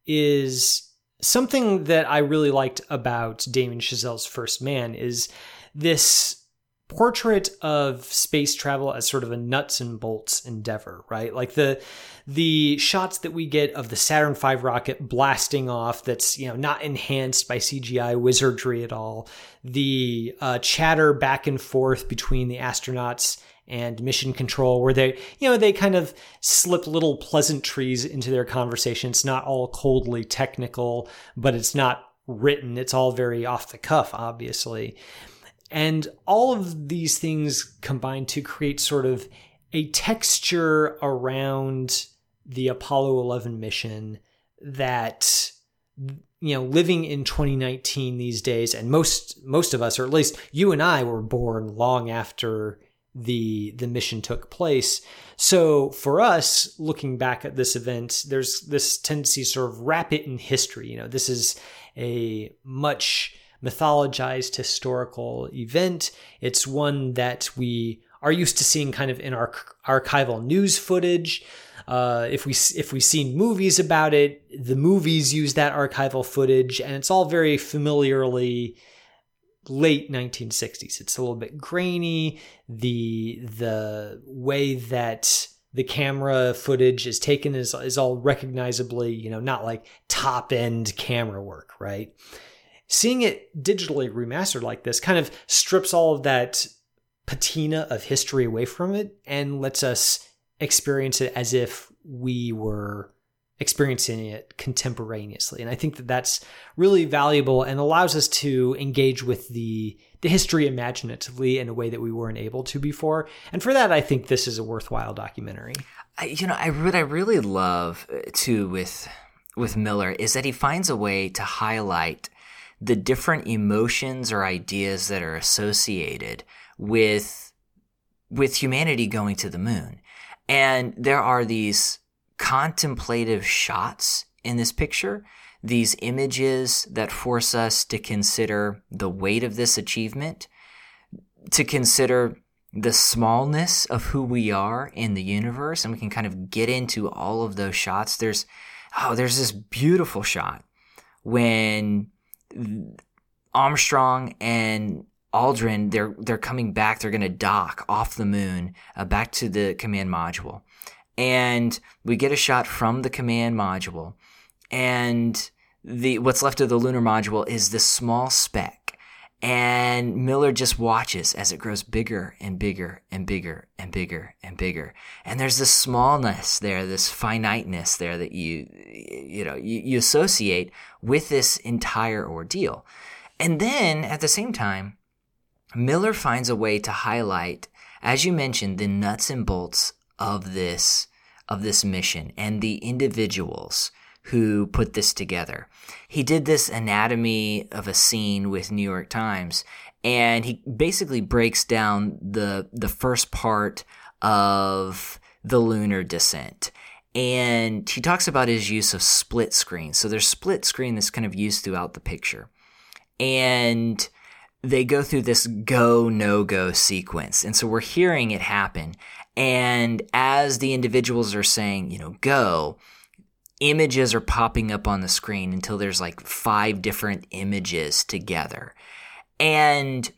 is something that I really liked about Damien Chazelle's First Man is this portrait of space travel as sort of a nuts and bolts endeavor, right? Like the the shots that we get of the Saturn V rocket blasting off that's, you know, not enhanced by CGI wizardry at all. The uh, chatter back and forth between the astronauts and mission control where they you know they kind of slip little pleasantries into their conversation. It's not all coldly technical but it's not written. It's all very off the cuff obviously. And all of these things combine to create sort of a texture around the Apollo 11 mission that you know living in 2019 these days and most most of us or at least you and I were born long after the the mission took place so for us looking back at this event there's this tendency to sort of wrap it in history you know this is a much mythologized historical event. It's one that we are used to seeing kind of in our archival news footage. Uh, if we if we've seen movies about it, the movies use that archival footage, and it's all very familiarly late 1960s. It's a little bit grainy. The the way that the camera footage is taken is is all recognizably, you know, not like top end camera work, right? seeing it digitally remastered like this kind of strips all of that patina of history away from it and lets us experience it as if we were experiencing it contemporaneously. And i think that that's really valuable and allows us to engage with the the history imaginatively in a way that we weren't able to before. And for that i think this is a worthwhile documentary. I, you know I, what i really love uh, too with with miller is that he finds a way to highlight the different emotions or ideas that are associated with with humanity going to the moon. And there are these contemplative shots in this picture, these images that force us to consider the weight of this achievement, to consider the smallness of who we are in the universe, and we can kind of get into all of those shots. There's oh, there's this beautiful shot when Armstrong and Aldrin they're they're coming back. They're going to dock off the moon uh, back to the command module, and we get a shot from the command module, and the what's left of the lunar module is this small speck. And Miller just watches as it grows bigger and bigger and bigger and bigger and bigger. And there's this smallness there, this finiteness there that you, you know, you, you associate with this entire ordeal. And then at the same time, Miller finds a way to highlight, as you mentioned, the nuts and bolts of this of this mission and the individuals who put this together. He did this anatomy of a scene with New York Times, and he basically breaks down the the first part of the lunar descent. And he talks about his use of split screen. So there's split screen that's kind of used throughout the picture. And they go through this go no go sequence. And so we're hearing it happen. And as the individuals are saying, you know, go, images are popping up on the screen until there's like five different images together. And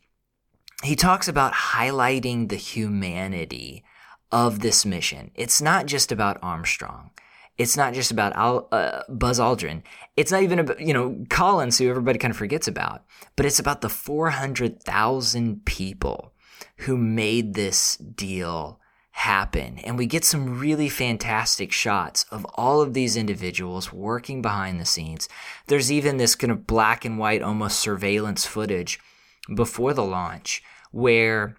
he talks about highlighting the humanity of this mission. It's not just about Armstrong. It's not just about Al, uh, Buzz Aldrin. It's not even about, you know, Collins, who everybody kind of forgets about, but it's about the 400,000 people who made this deal happen. And we get some really fantastic shots of all of these individuals working behind the scenes. There's even this kind of black and white, almost surveillance footage before the launch where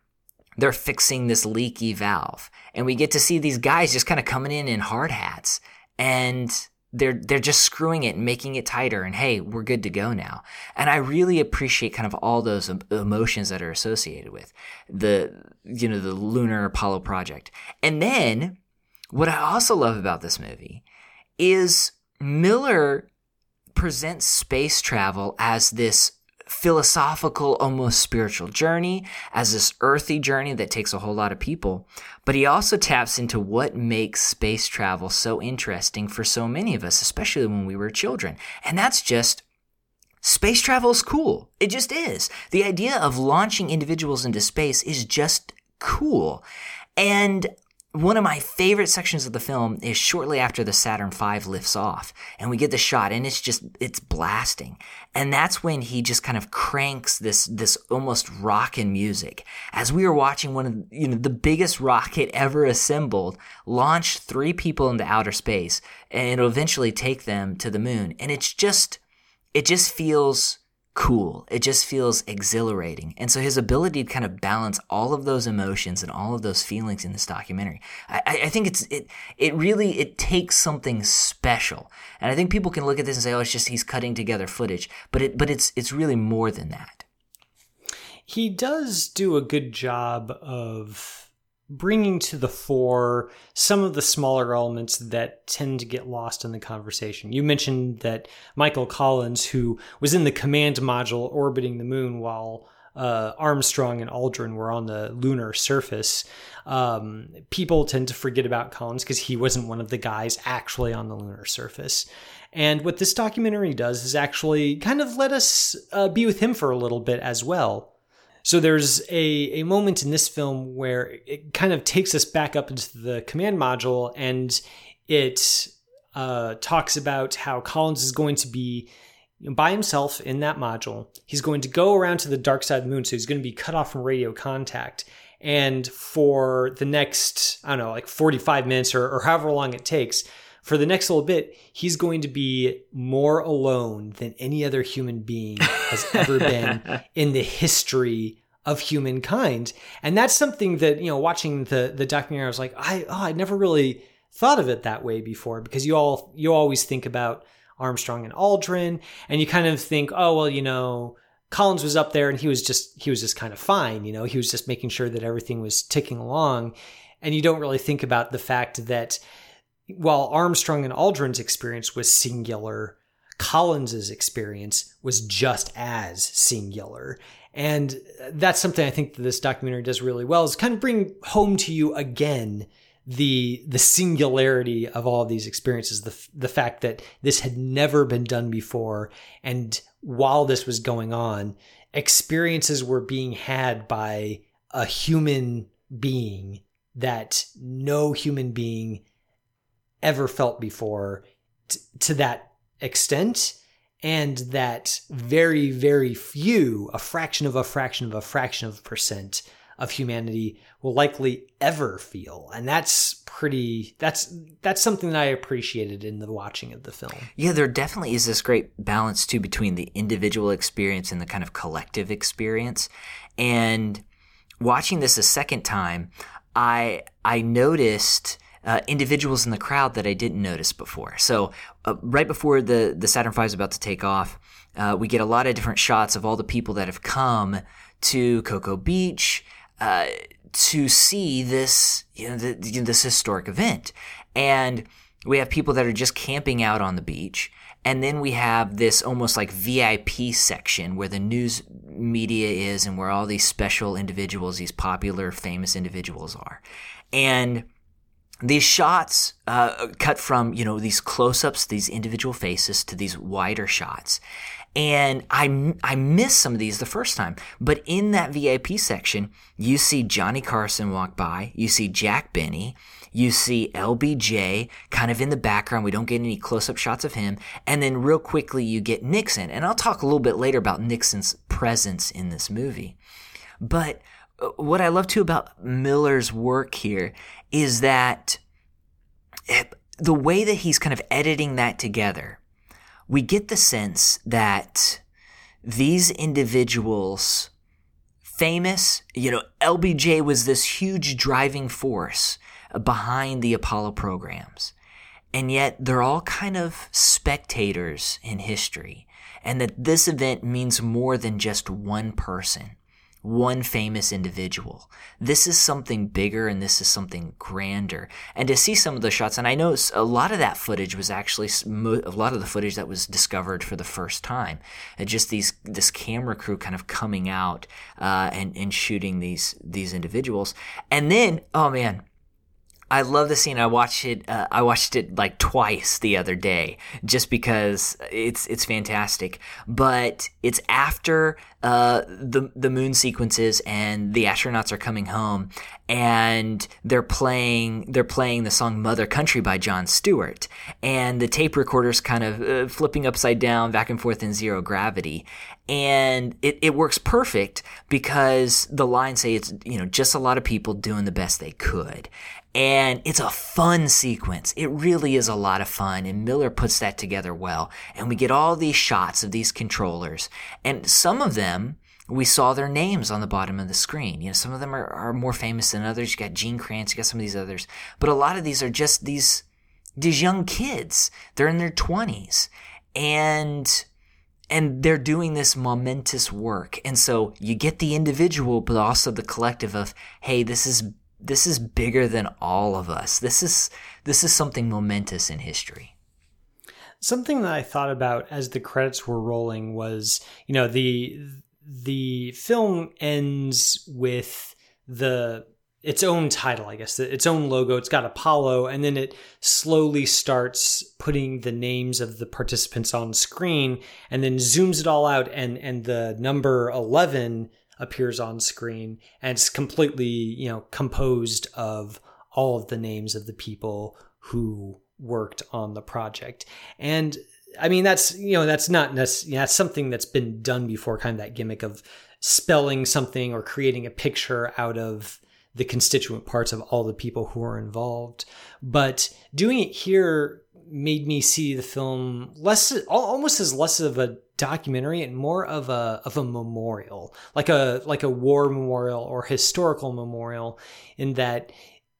they're fixing this leaky valve. And we get to see these guys just kind of coming in in hard hats and they're they're just screwing it and making it tighter and hey we're good to go now. And i really appreciate kind of all those emotions that are associated with the you know the lunar apollo project. And then what i also love about this movie is miller presents space travel as this philosophical, almost spiritual journey, as this earthy journey that takes a whole lot of people. But he also taps into what makes space travel so interesting for so many of us, especially when we were children. And that's just space travel is cool. It just is. The idea of launching individuals into space is just cool. And one of my favorite sections of the film is shortly after the Saturn V lifts off and we get the shot and it's just it's blasting. And that's when he just kind of cranks this this almost rockin' music. As we were watching one of you know the biggest rocket ever assembled launch three people into outer space and it'll eventually take them to the moon. And it's just it just feels cool. It just feels exhilarating. And so his ability to kind of balance all of those emotions and all of those feelings in this documentary, I, I, think it's it it really it takes something special. And I think people can look at this and say, oh, it's just he's cutting together footage, but it but it's it's really more than that. He does do a good job of bringing to the fore some of the smaller elements that tend to get lost in the conversation. You mentioned that Michael Collins, who was in the command module orbiting the moon while uh, Armstrong and Aldrin were on the lunar surface, um, people tend to forget about Collins because he wasn't one of the guys actually on the lunar surface. And what this documentary does is actually kind of let us uh, be with him for a little bit as well. So there's a, a moment in this film where it kind of takes us back up into the command module and it uh, talks about how Collins is going to be by himself in that module. He's going to go around to the dark side of the moon, so he's going to be cut off from radio contact. And for the next, I don't know, like 45 minutes or, or however long it takes, for the next little bit, he's going to be more alone than any other human being has ever been in the history of humankind. And that's something that, you know, watching the the documentary, I was like, I oh, I never really thought of it that way before because you all you always think about Armstrong and Aldrin, and you kind of think, oh well, you know, Collins was up there and he was just he was just kind of fine, you know, he was just making sure that everything was ticking along. And you don't really think about the fact that while Armstrong and Aldrin's experience was singular, Collins's experience was just as singular. And that's something I think that this documentary does really well is kind of bring home to you again the the singularity of all of these experiences the the fact that this had never been done before and while this was going on experiences were being had by a human being that no human being ever felt before t- to that extent. And that very very few a fraction of a fraction of a fraction of a percent of humanity will likely ever feel. And that's pretty that's that's something that i appreciated in the watching of the film. Yeah, there definitely is this great balance too between the individual experience and the kind of collective experience. And watching this a second time, I I noticed uh, individuals in the crowd that I didn't notice before. So uh, right before the the Saturn V is about to take off, uh, we get a lot of different shots of all the people that have come to Cocoa Beach uh, to see this you know, the, you know, this historic event, and we have people that are just camping out on the beach. And then we have this almost like VIP section where the news media is and where all these special individuals, these popular, famous individuals are. And these shots uh, cut from, you know, these close ups, these individual faces to these wider shots. And I, I missed some of these the first time. But in that VIP section, you see Johnny Carson walk by, you see Jack Benny, you see LBJ kind of in the background. We don't get any close up shots of him. And then, real quickly, you get Nixon. And I'll talk a little bit later about Nixon's presence in this movie. But uh, what I love too about Miller's work here is that eh, the way that he's kind of editing that together, we get the sense that these individuals famous. You know, LBJ was this huge driving force behind the Apollo programs. And yet they're all kind of spectators in history. And that this event means more than just one person, one famous individual. This is something bigger and this is something grander. And to see some of the shots, and I know a lot of that footage was actually a lot of the footage that was discovered for the first time. And just these this camera crew kind of coming out uh, and and shooting these these individuals. And then, oh man, I love the scene. I watched it. Uh, I watched it like twice the other day, just because it's it's fantastic. But it's after uh, the the moon sequences and the astronauts are coming home, and they're playing they're playing the song "Mother Country" by John Stewart, and the tape recorder's kind of uh, flipping upside down, back and forth in zero gravity, and it, it works perfect because the lines say it's you know just a lot of people doing the best they could and it's a fun sequence. It really is a lot of fun, and Miller puts that together well. And we get all these shots of these controllers, and some of them we saw their names on the bottom of the screen. You know, some of them are, are more famous than others. You got Gene Kranz, you got some of these others, but a lot of these are just these these young kids. They're in their twenties, and and they're doing this momentous work. And so you get the individual, but also the collective of, hey, this is this is bigger than all of us. This is this is something momentous in history. Something that I thought about as the credits were rolling was, you know, the the film ends with the its own title, I guess, its own logo. It's got Apollo, and then it slowly starts putting the names of the participants on screen, and then zooms it all out, and and the number eleven appears on screen and it's completely you know composed of all of the names of the people who worked on the project. And i mean that's you know that's not necessarily that's something that's been done before kind of that gimmick of spelling something or creating a picture out of the constituent parts of all the people who are involved. But doing it here made me see the film less almost as less of a documentary and more of a of a memorial like a like a war memorial or historical memorial in that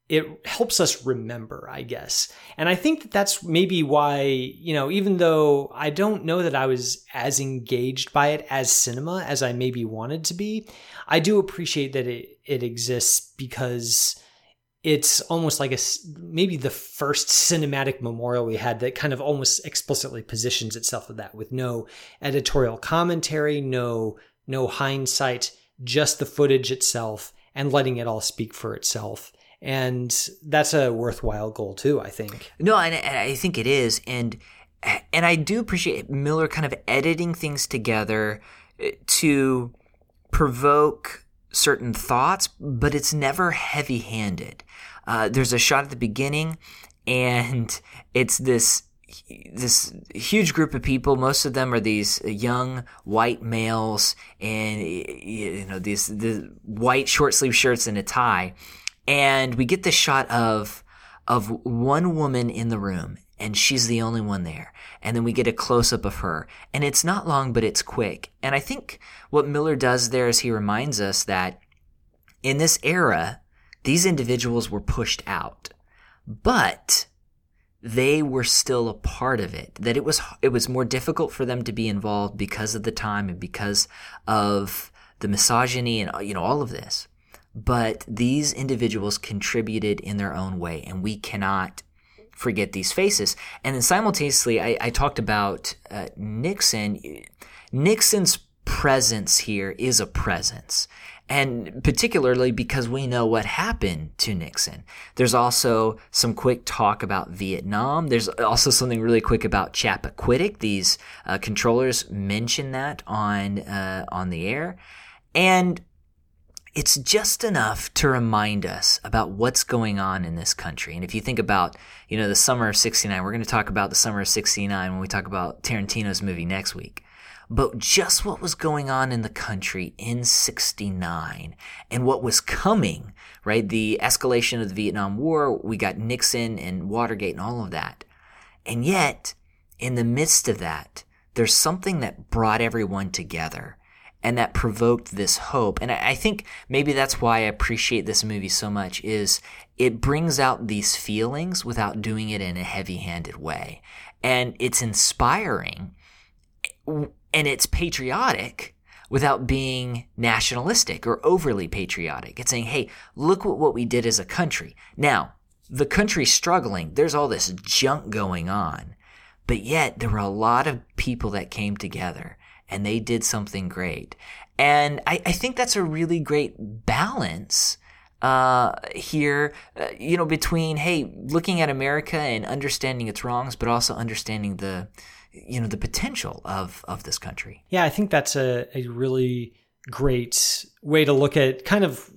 it helps us remember i guess. And i think that that's maybe why you know even though i don't know that i was as engaged by it as cinema as i maybe wanted to be i do appreciate that it it exists because it's almost like a maybe the first cinematic memorial we had that kind of almost explicitly positions itself with that with no editorial commentary no no hindsight just the footage itself and letting it all speak for itself. And that's a worthwhile goal too i think. No, and, I think it is, and and I do appreciate Miller kind of editing things together uh, to provoke certain thoughts, but it's never heavy-handed. Uh, there's a shot at the beginning, and it's this this huge group of people. Most of them are these young white males, and you know these the white short sleeve shirts and a tie, and we get this shot of of one woman in the room and she's the only one there. And then we get a close up of her. And it's not long, but it's quick. And I think what Miller does there is he reminds us that in this era, these individuals were pushed out, but they were still a part of it. That it was it was more difficult for them to be involved because of the time and because of the misogyny and you know all of this. But these individuals contributed in their own way, and we cannot forget these faces. And then simultaneously, I, I talked about uh, Nixon. Nixon's presence here is a presence. And particularly because we know what happened to Nixon. There's also some quick talk about Vietnam. There's also something really quick about Chappaquiddick. These uh, controllers mention that on uh, on the air, and it's just enough to remind us about what's going on in this country. And if you think about, you know, the summer of 69, we're going to talk about the summer of 69 when we talk about Tarantino's movie next week. But just what was going on in the country in 69 and what was coming, right? The escalation of the Vietnam War, we got Nixon and Watergate and all of that. And yet, in the midst of that, there's something that brought everyone together and that provoked this hope. And I think maybe that's why I appreciate this movie so much is it brings out these feelings without doing it in a heavy-handed way. And it's inspiring and it's patriotic without being nationalistic or overly patriotic. It's saying, hey, look what, what we did as a country. Now, the country's struggling. There's all this junk going on. But yet, there were a lot of people that came together and they did something great. And I, I think that's a really great balance uh, here, uh, you know, between, hey, looking at America and understanding its wrongs, but also understanding the, you know, the potential of, of this country. Yeah, I think that's a, a really great way to look at kind of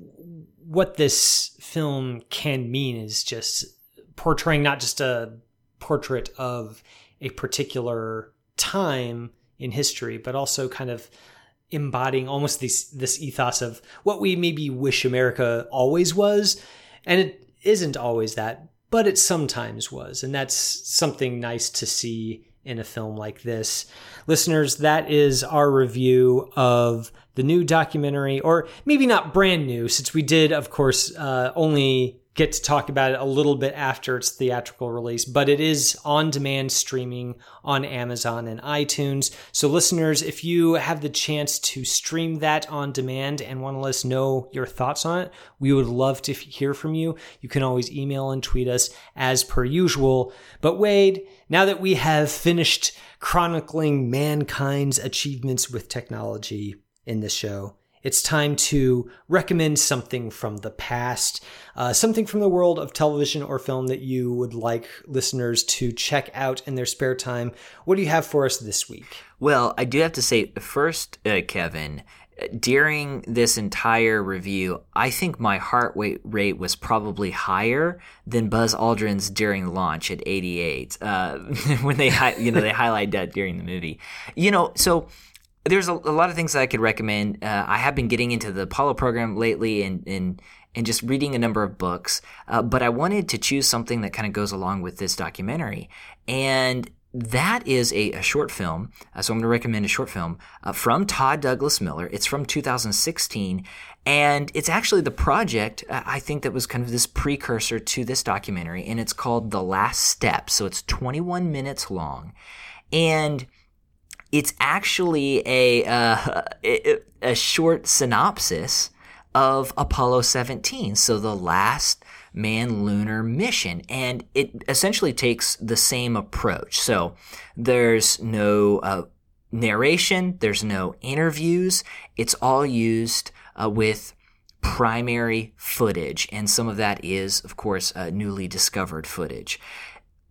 what this film can mean is just portraying not just a portrait of a particular time in history, but also kind of embodying almost this this ethos of what we maybe wish America always was, and it isn't always that, but it sometimes was, and that's something nice to see in a film like this. Listeners, that is our review of the new documentary, or maybe not brand new, since we did, of course, uh, only get to talk about it a little bit after its theatrical release, but it is on demand streaming on Amazon and iTunes. So, listeners, if you have the chance to stream that on demand and want to let us know your thoughts on it, we would love to hear from you. You can always email and tweet us as per usual. But, Wade, now that we have finished chronicling mankind's achievements with technology in this show, it's time to recommend something from the past, uh, something from the world of television or film that you would like listeners to check out in their spare time. What do you have for us this week? Well, I do have to say, first, uh, Kevin, during this entire review, I think my heart rate was probably higher than Buzz Aldrin's during launch at 88. Uh, when they, you know, they highlight that during the movie. You know, so there's a, a lot of things that I could recommend. Uh, I have been getting into the Apollo program lately and and and just reading a number of books. Uh, but I wanted to choose something that kind of goes along with this documentary, and that is a, a short film. Uh, so I'm going to recommend a short film uh, from Todd Douglas Miller. It's from 2016, and it's actually the project uh, I think that was kind of this precursor to this documentary, and it's called The Last Step. So it's 21 minutes long, and it's actually a uh, a, short synopsis of Apollo 17, so the last man lunar mission. And it essentially takes the same approach. So there's no uh, narration, there's no interviews, it's all used uh, with primary footage. And some of that is, of course, uh, newly discovered footage.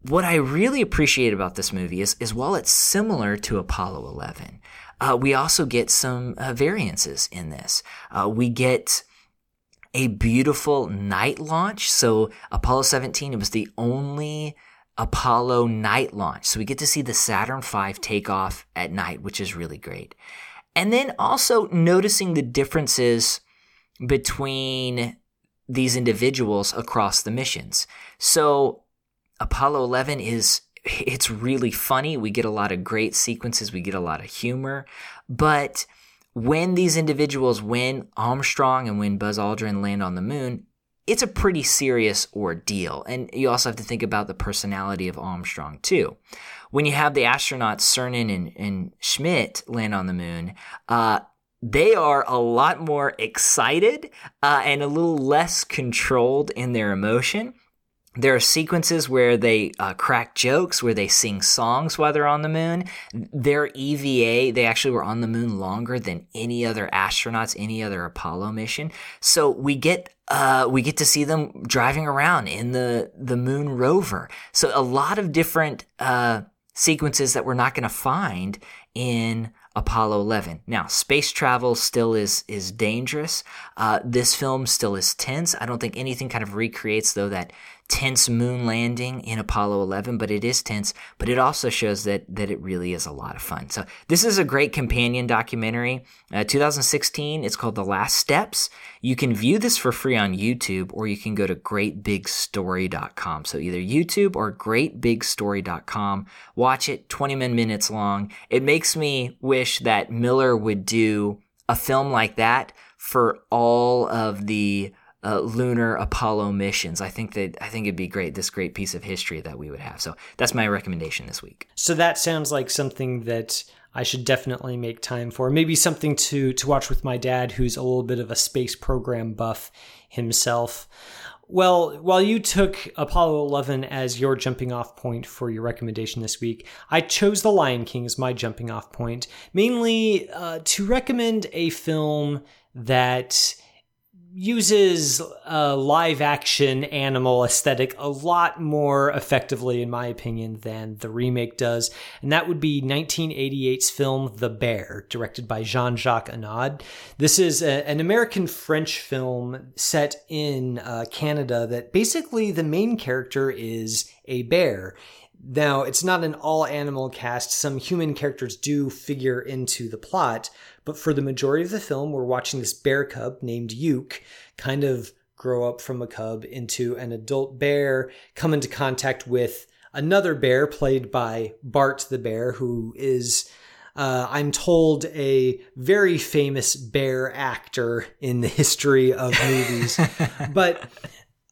What I really appreciate about this movie is, is while it's similar to Apollo 11, uh, we also get some uh, variances in this. Uh, we get a beautiful night launch. So Apollo 17, it was the only Apollo night launch. So we get to see the Saturn V take off at night, which is really great. And then also noticing the differences between these individuals across the missions. So Apollo 11 is it's really funny. We get a lot of great sequences, we get a lot of humor, but when these individuals, when Armstrong and when Buzz Aldrin land on the moon, it's a pretty serious ordeal. And you also have to think about the personality of Armstrong, too. When you have the astronauts Cernan and, and Schmitt land on the moon, uh, they are a lot more excited uh, and a little less controlled in their emotion. There are sequences where they uh, crack jokes, where they sing songs while they're on the moon. Their EVA, they actually were on the moon longer than any other astronauts, any other Apollo mission. So we get uh, we get to see them driving around in the the moon rover. So a lot of different uh, sequences that we're not going to find in Apollo 11. Now, space travel still is is dangerous. Uh, this film still is tense. I don't think anything kind of recreates though that tense moon landing in Apollo 11, but it is tense. But it also shows that that it really is a lot of fun. So this is a great companion documentary. Uh, 2016. It's called The Last Steps. You can view this for free on YouTube, or you can go to GreatBigStory.com. So either YouTube or GreatBigStory.com. Watch it. 20 minutes long. It makes me wish that Miller would do a film like that for all of the uh, lunar Apollo missions. I think that I think it'd be great. This great piece of history that we would have. So that's my recommendation this week. So that sounds like something that I should definitely make time for. Maybe something to to watch with my dad, who's a little bit of a space program buff himself. Well, while you took Apollo 11 as your jumping off point for your recommendation this week, I chose The Lion King as my jumping off point, mainly uh, to recommend a film that uses a live action animal aesthetic a lot more effectively, in my opinion, than the remake does. And that would be 1988's film The Bear, directed by Jean Jacques Annaud. This is a, an American French film set in uh, Canada that basically the main character is a bear. Now, it's not an all animal cast. Some human characters do figure into the plot, but for the majority of the film, we're watching this bear cub named Youk kind of grow up from a cub into an adult bear, come into contact with another bear played by Bart the bear, who is. Uh, I'm told a very famous bear actor in the history of movies. but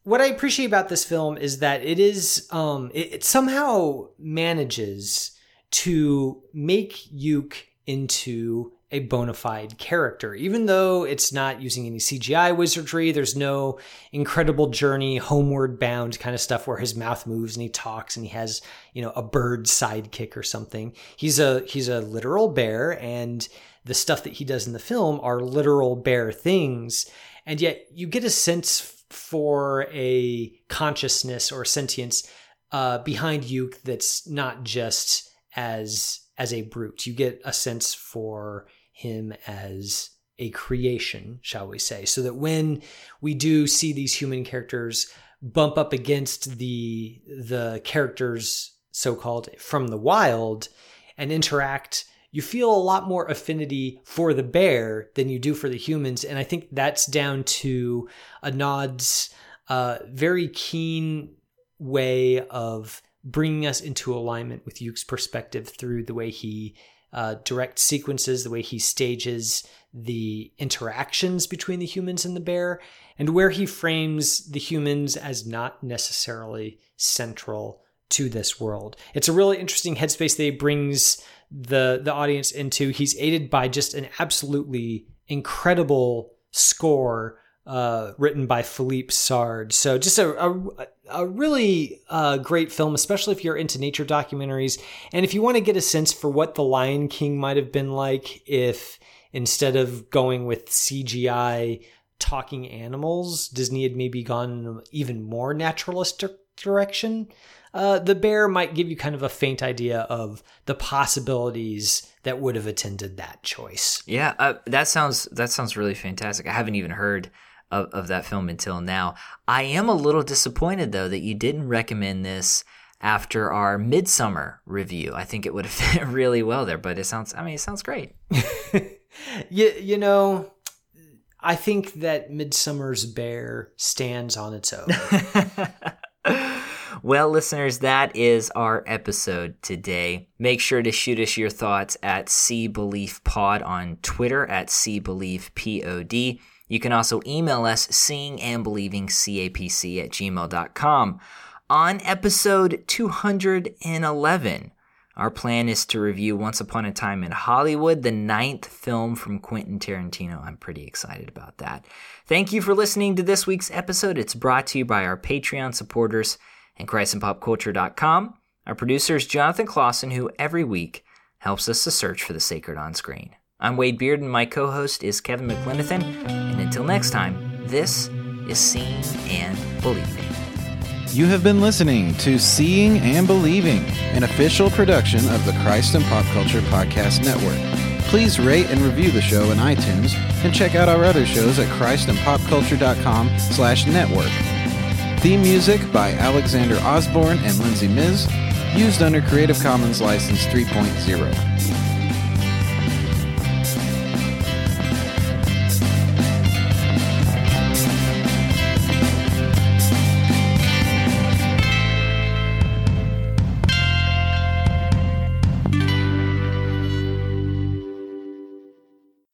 what I appreciate about this film is that it is um, it, it somehow manages to make Youk into a bona fide character. Even though it's not using any CGI wizardry, there's no incredible journey, homeward bound kind of stuff where his mouth moves and he talks and he has, you know, a bird sidekick or something. He's a he's a literal bear and the stuff that he does in the film are literal bear things. And yet you get a sense for a consciousness or sentience uh, behind Youk that's not just as as a brute. You get a sense for him as a creation, shall we say, so that when we do see these human characters bump up against the the characters so-called from the wild and interact you feel a lot more affinity for the bear than you do for the humans. And I think that's down to Annaud's uh, very keen way of bringing us into alignment with Youk's perspective through the way he uh, directs sequences, the way he stages the interactions between the humans and the bear, and where he frames the humans as not necessarily central to this world. It's a really interesting headspace that he brings the the audience into. He's aided by just an absolutely incredible score uh, written by Philippe Sarde. So just a, a, a really uh, great film, especially if you're into nature documentaries. And if you want to get a sense for what The Lion King might have been like if instead of going with CGI talking animals, Disney had maybe gone even more naturalistic direction. Uh, the bear might give you kind of a faint idea of the possibilities that would have attended that choice. Yeah, uh, that sounds that sounds really fantastic. I haven't even heard of, of that film until now. I am a little disappointed though that you didn't recommend this after our Midsommar review. I think it would have fit really well there, but it sounds I mean it sounds great. you, you know, I think that Midsommar's Bear stands on its own. well, listeners, that is our episode today. Make sure to shoot us your thoughts at See Believe Pod on Twitter at See Believe Pod. You can also email us seeing and believing capc at gmail.com. On episode 211, our plan is to review Once Upon a Time in Hollywood, the ninth film from Quentin Tarantino. I'm pretty excited about that. Thank you for listening to this week's episode. It's brought to you by our Patreon supporters and ChristandPopCulture.com. Our producer is Jonathan Clausen, who every week helps us to search for the sacred on screen. I'm Wade Beard, and my co host is Kevin McLenithan. And until next time, this is Seeing and Believing. You have been listening to Seeing and Believing, an official production of the Christ and Pop Culture Podcast Network. Please rate and review the show in iTunes and check out our other shows at christandpopculture.com slash network. Theme music by Alexander Osborne and Lindsay Miz, used under Creative Commons License 3.0.